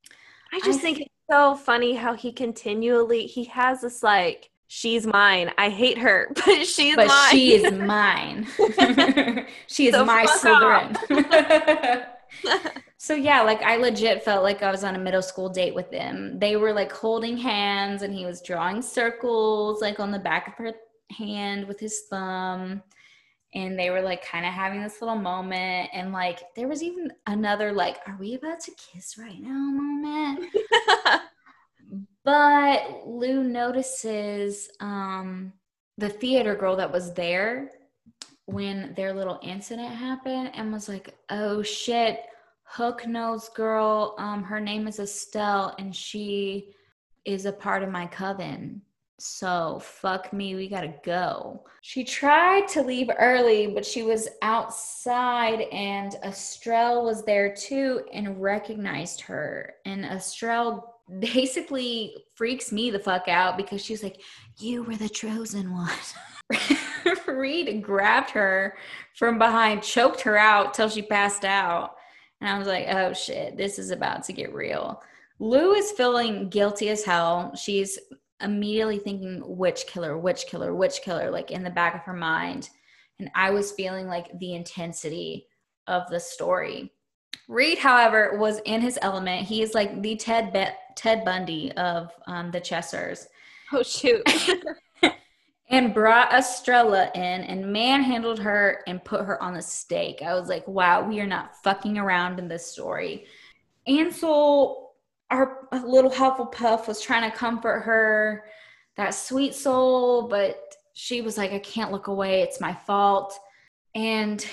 I just I think it's so funny how he continually he has this like she's mine. I hate her, but she's but mine. she is mine. she is so my Slytherin. so yeah, like I legit felt like I was on a middle school date with them. They were like holding hands and he was drawing circles like on the back of her hand with his thumb and they were like kind of having this little moment and like there was even another like are we about to kiss right now moment? But lou notices um the theater girl that was there when their little incident happened and was like oh shit hook nose girl um her name is estelle and she is a part of my coven so fuck me, we gotta go. She tried to leave early, but she was outside and Estrelle was there too and recognized her. And Estrelle basically freaks me the fuck out because she's like, You were the chosen one. Reid grabbed her from behind, choked her out till she passed out. And I was like, oh shit, this is about to get real. Lou is feeling guilty as hell. She's immediately thinking which killer, which killer, which killer, like in the back of her mind. And I was feeling like the intensity of the story. Reid, however, was in his element. He is like the Ted Be- Ted Bundy of um, the Chasseurs. Oh shoot! and brought Estrella in and manhandled her and put her on the stake. I was like, wow, we are not fucking around in this story. Ansel our little Hufflepuff was trying to comfort her, that sweet soul, but she was like, I can't look away. It's my fault. And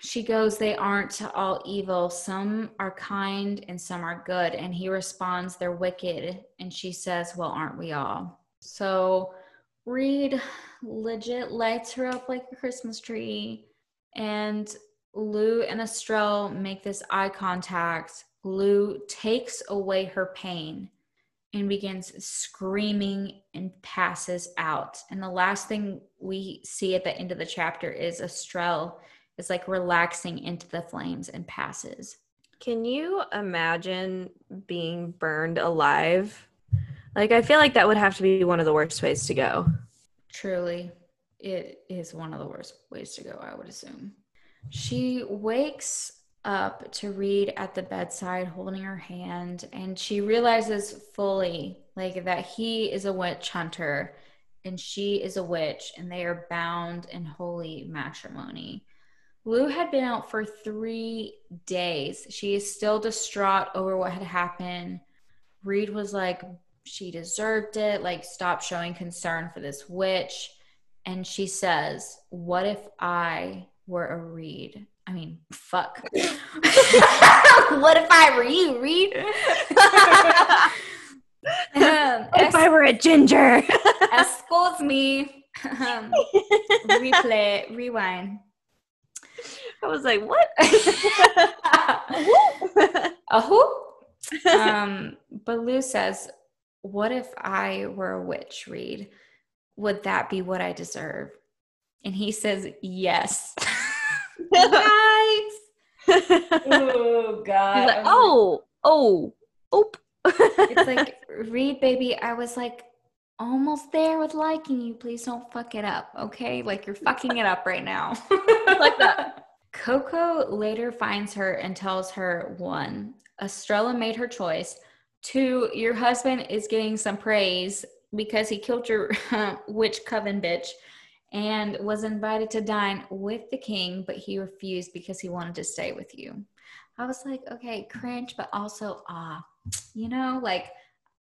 she goes, They aren't all evil. Some are kind and some are good. And he responds, They're wicked. And she says, Well, aren't we all? So Reid legit lights her up like a Christmas tree. And Lou and Estrelle make this eye contact. Lou takes away her pain and begins screaming and passes out. And the last thing we see at the end of the chapter is Estrelle is like relaxing into the flames and passes. Can you imagine being burned alive? Like, I feel like that would have to be one of the worst ways to go. Truly, it is one of the worst ways to go, I would assume. She wakes up to Reid at the bedside holding her hand, and she realizes fully like that he is a witch hunter and she is a witch, and they are bound in holy matrimony. Lou had been out for three days. She is still distraught over what had happened. Reid was like, she deserved it. Like, stop showing concern for this witch. And she says, What if I were a Reid? I mean, fuck. what if I were you, Reid? um, if I were a ginger. excuse me. Um, replay, rewind. I was like, what? a who? Um, but Lou says, What if I were a witch, Reid? Would that be what I deserve? And he says, Yes. Nice. oh, God. Like, oh, oh, oop. it's like, Reid, baby, I was like, almost there with liking you. Please don't fuck it up, okay? Like you're fucking it up right now. like that. Coco later finds her and tells her one, Estrella made her choice. Two, your husband is getting some praise because he killed your witch coven bitch and was invited to dine with the king, but he refused because he wanted to stay with you. I was like, okay, cringe, but also ah, you know, like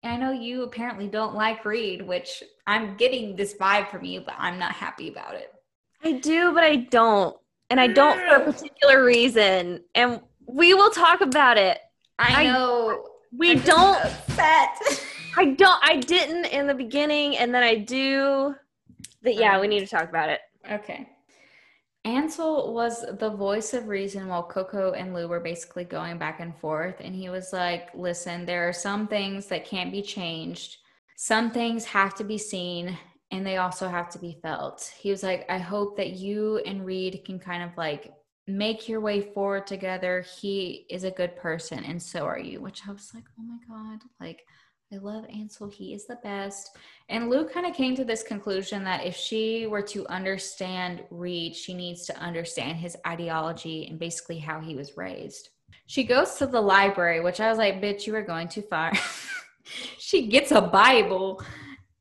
I know you apparently don't like Reid, which I'm getting this vibe from you, but I'm not happy about it. I do, but I don't and I don't for a particular reason. And we will talk about it. I know. we I'm don't. upset. I don't. I didn't in the beginning, and then I do. But yeah, we need to talk about it. Okay. Ansel was the voice of reason while Coco and Lou were basically going back and forth. And he was like, listen, there are some things that can't be changed. Some things have to be seen and they also have to be felt. He was like, I hope that you and Reid can kind of like make your way forward together. He is a good person, and so are you. Which I was like, oh my God, like, I love Ansel. He is the best. And Lou kind of came to this conclusion that if she were to understand Reid, she needs to understand his ideology and basically how he was raised. She goes to the library, which I was like, bitch, you are going too far. she gets a Bible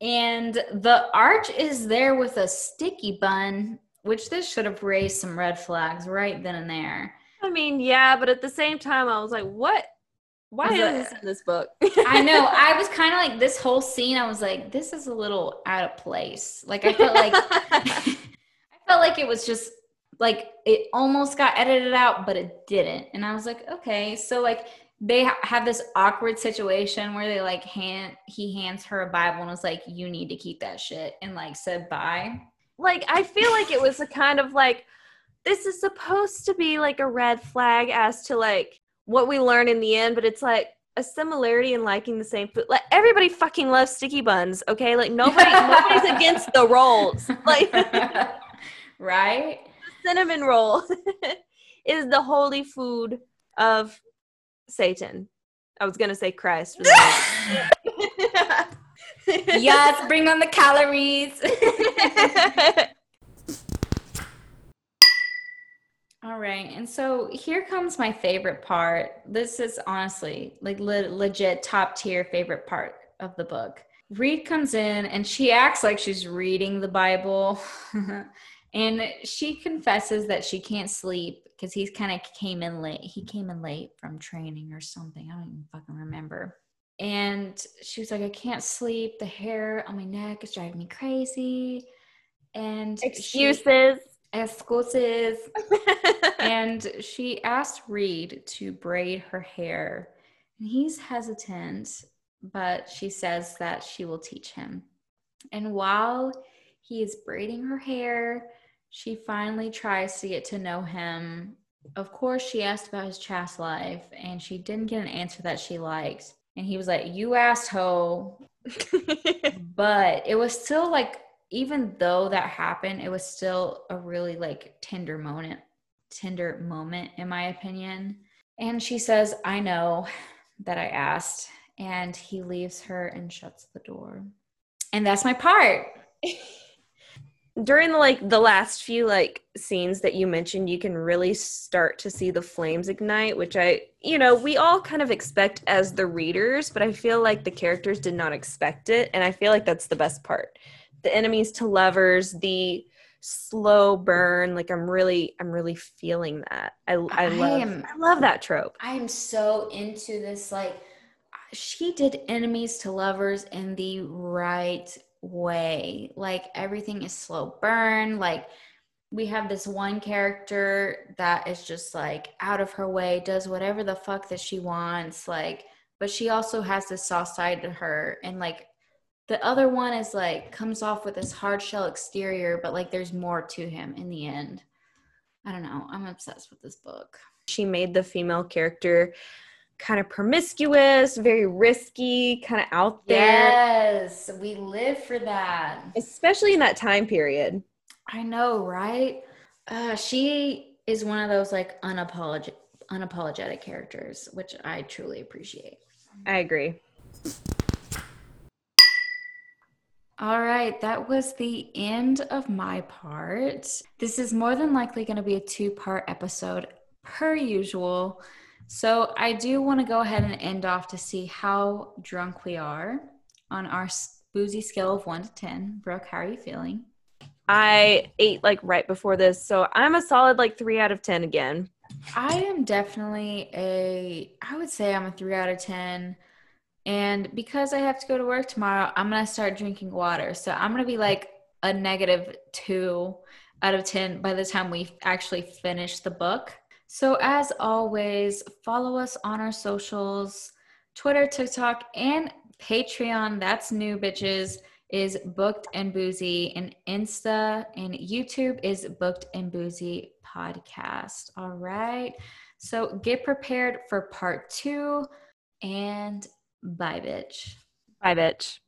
and the arch is there with a sticky bun, which this should have raised some red flags right then and there. I mean, yeah, but at the same time, I was like, what? Why Is is this in this book? I know. I was kind of like this whole scene. I was like, this is a little out of place. Like I felt like I felt like it was just like it almost got edited out, but it didn't. And I was like, okay, so like they ha- have this awkward situation where they like hand he hands her a Bible and was like, you need to keep that shit, and like said bye. like I feel like it was a kind of like this is supposed to be like a red flag as to like what we learn in the end, but it's like a similarity in liking the same food. Like everybody fucking loves sticky buns, okay? Like nobody nobody's against the rolls. Like right? cinnamon roll is the holy food of Satan. I was gonna say Christ. yes, bring on the calories. All right. And so here comes my favorite part. This is honestly like le- legit top tier favorite part of the book. Reid comes in and she acts like she's reading the Bible. and she confesses that she can't sleep because he's kind of came in late. He came in late from training or something. I don't even fucking remember. And she was like, I can't sleep. The hair on my neck is driving me crazy. And she- Excuses. And she asked Reid to braid her hair. And he's hesitant, but she says that she will teach him. And while he is braiding her hair, she finally tries to get to know him. Of course, she asked about his chast life, and she didn't get an answer that she liked. And he was like, You asked, ho. but it was still like, even though that happened, it was still a really like tender moment, tender moment, in my opinion. And she says, I know that I asked. And he leaves her and shuts the door. And that's my part. during the like the last few like scenes that you mentioned you can really start to see the flames ignite which i you know we all kind of expect as the readers but i feel like the characters did not expect it and i feel like that's the best part the enemies to lovers the slow burn like i'm really i'm really feeling that i i love I, am, I love that trope i'm so into this like she did enemies to lovers in the right way. Like everything is slow burn. Like we have this one character that is just like out of her way, does whatever the fuck that she wants. Like, but she also has this soft side to her. And like the other one is like comes off with this hard shell exterior, but like there's more to him in the end. I don't know. I'm obsessed with this book. She made the female character kind of promiscuous, very risky, kind of out there. Yes, we live for that. Especially in that time period. I know, right? Uh, she is one of those like unapologetic unapologetic characters, which I truly appreciate. I agree. All right, that was the end of my part. This is more than likely going to be a two part episode, per usual. So I do want to go ahead and end off to see how drunk we are on our boozy scale of one to 10. Brooke, how are you feeling? I ate like right before this, so I'm a solid like three out of 10 again. I am definitely a, I would say I'm a three out of 10. And because I have to go to work tomorrow, I'm going to start drinking water. So I'm going to be like a negative two out of 10 by the time we actually finish the book. So, as always, follow us on our socials Twitter, TikTok, and Patreon. That's new, bitches. Is booked and boozy, and Insta and YouTube is booked and boozy podcast. All right. So, get prepared for part two and bye, bitch. Bye, bitch.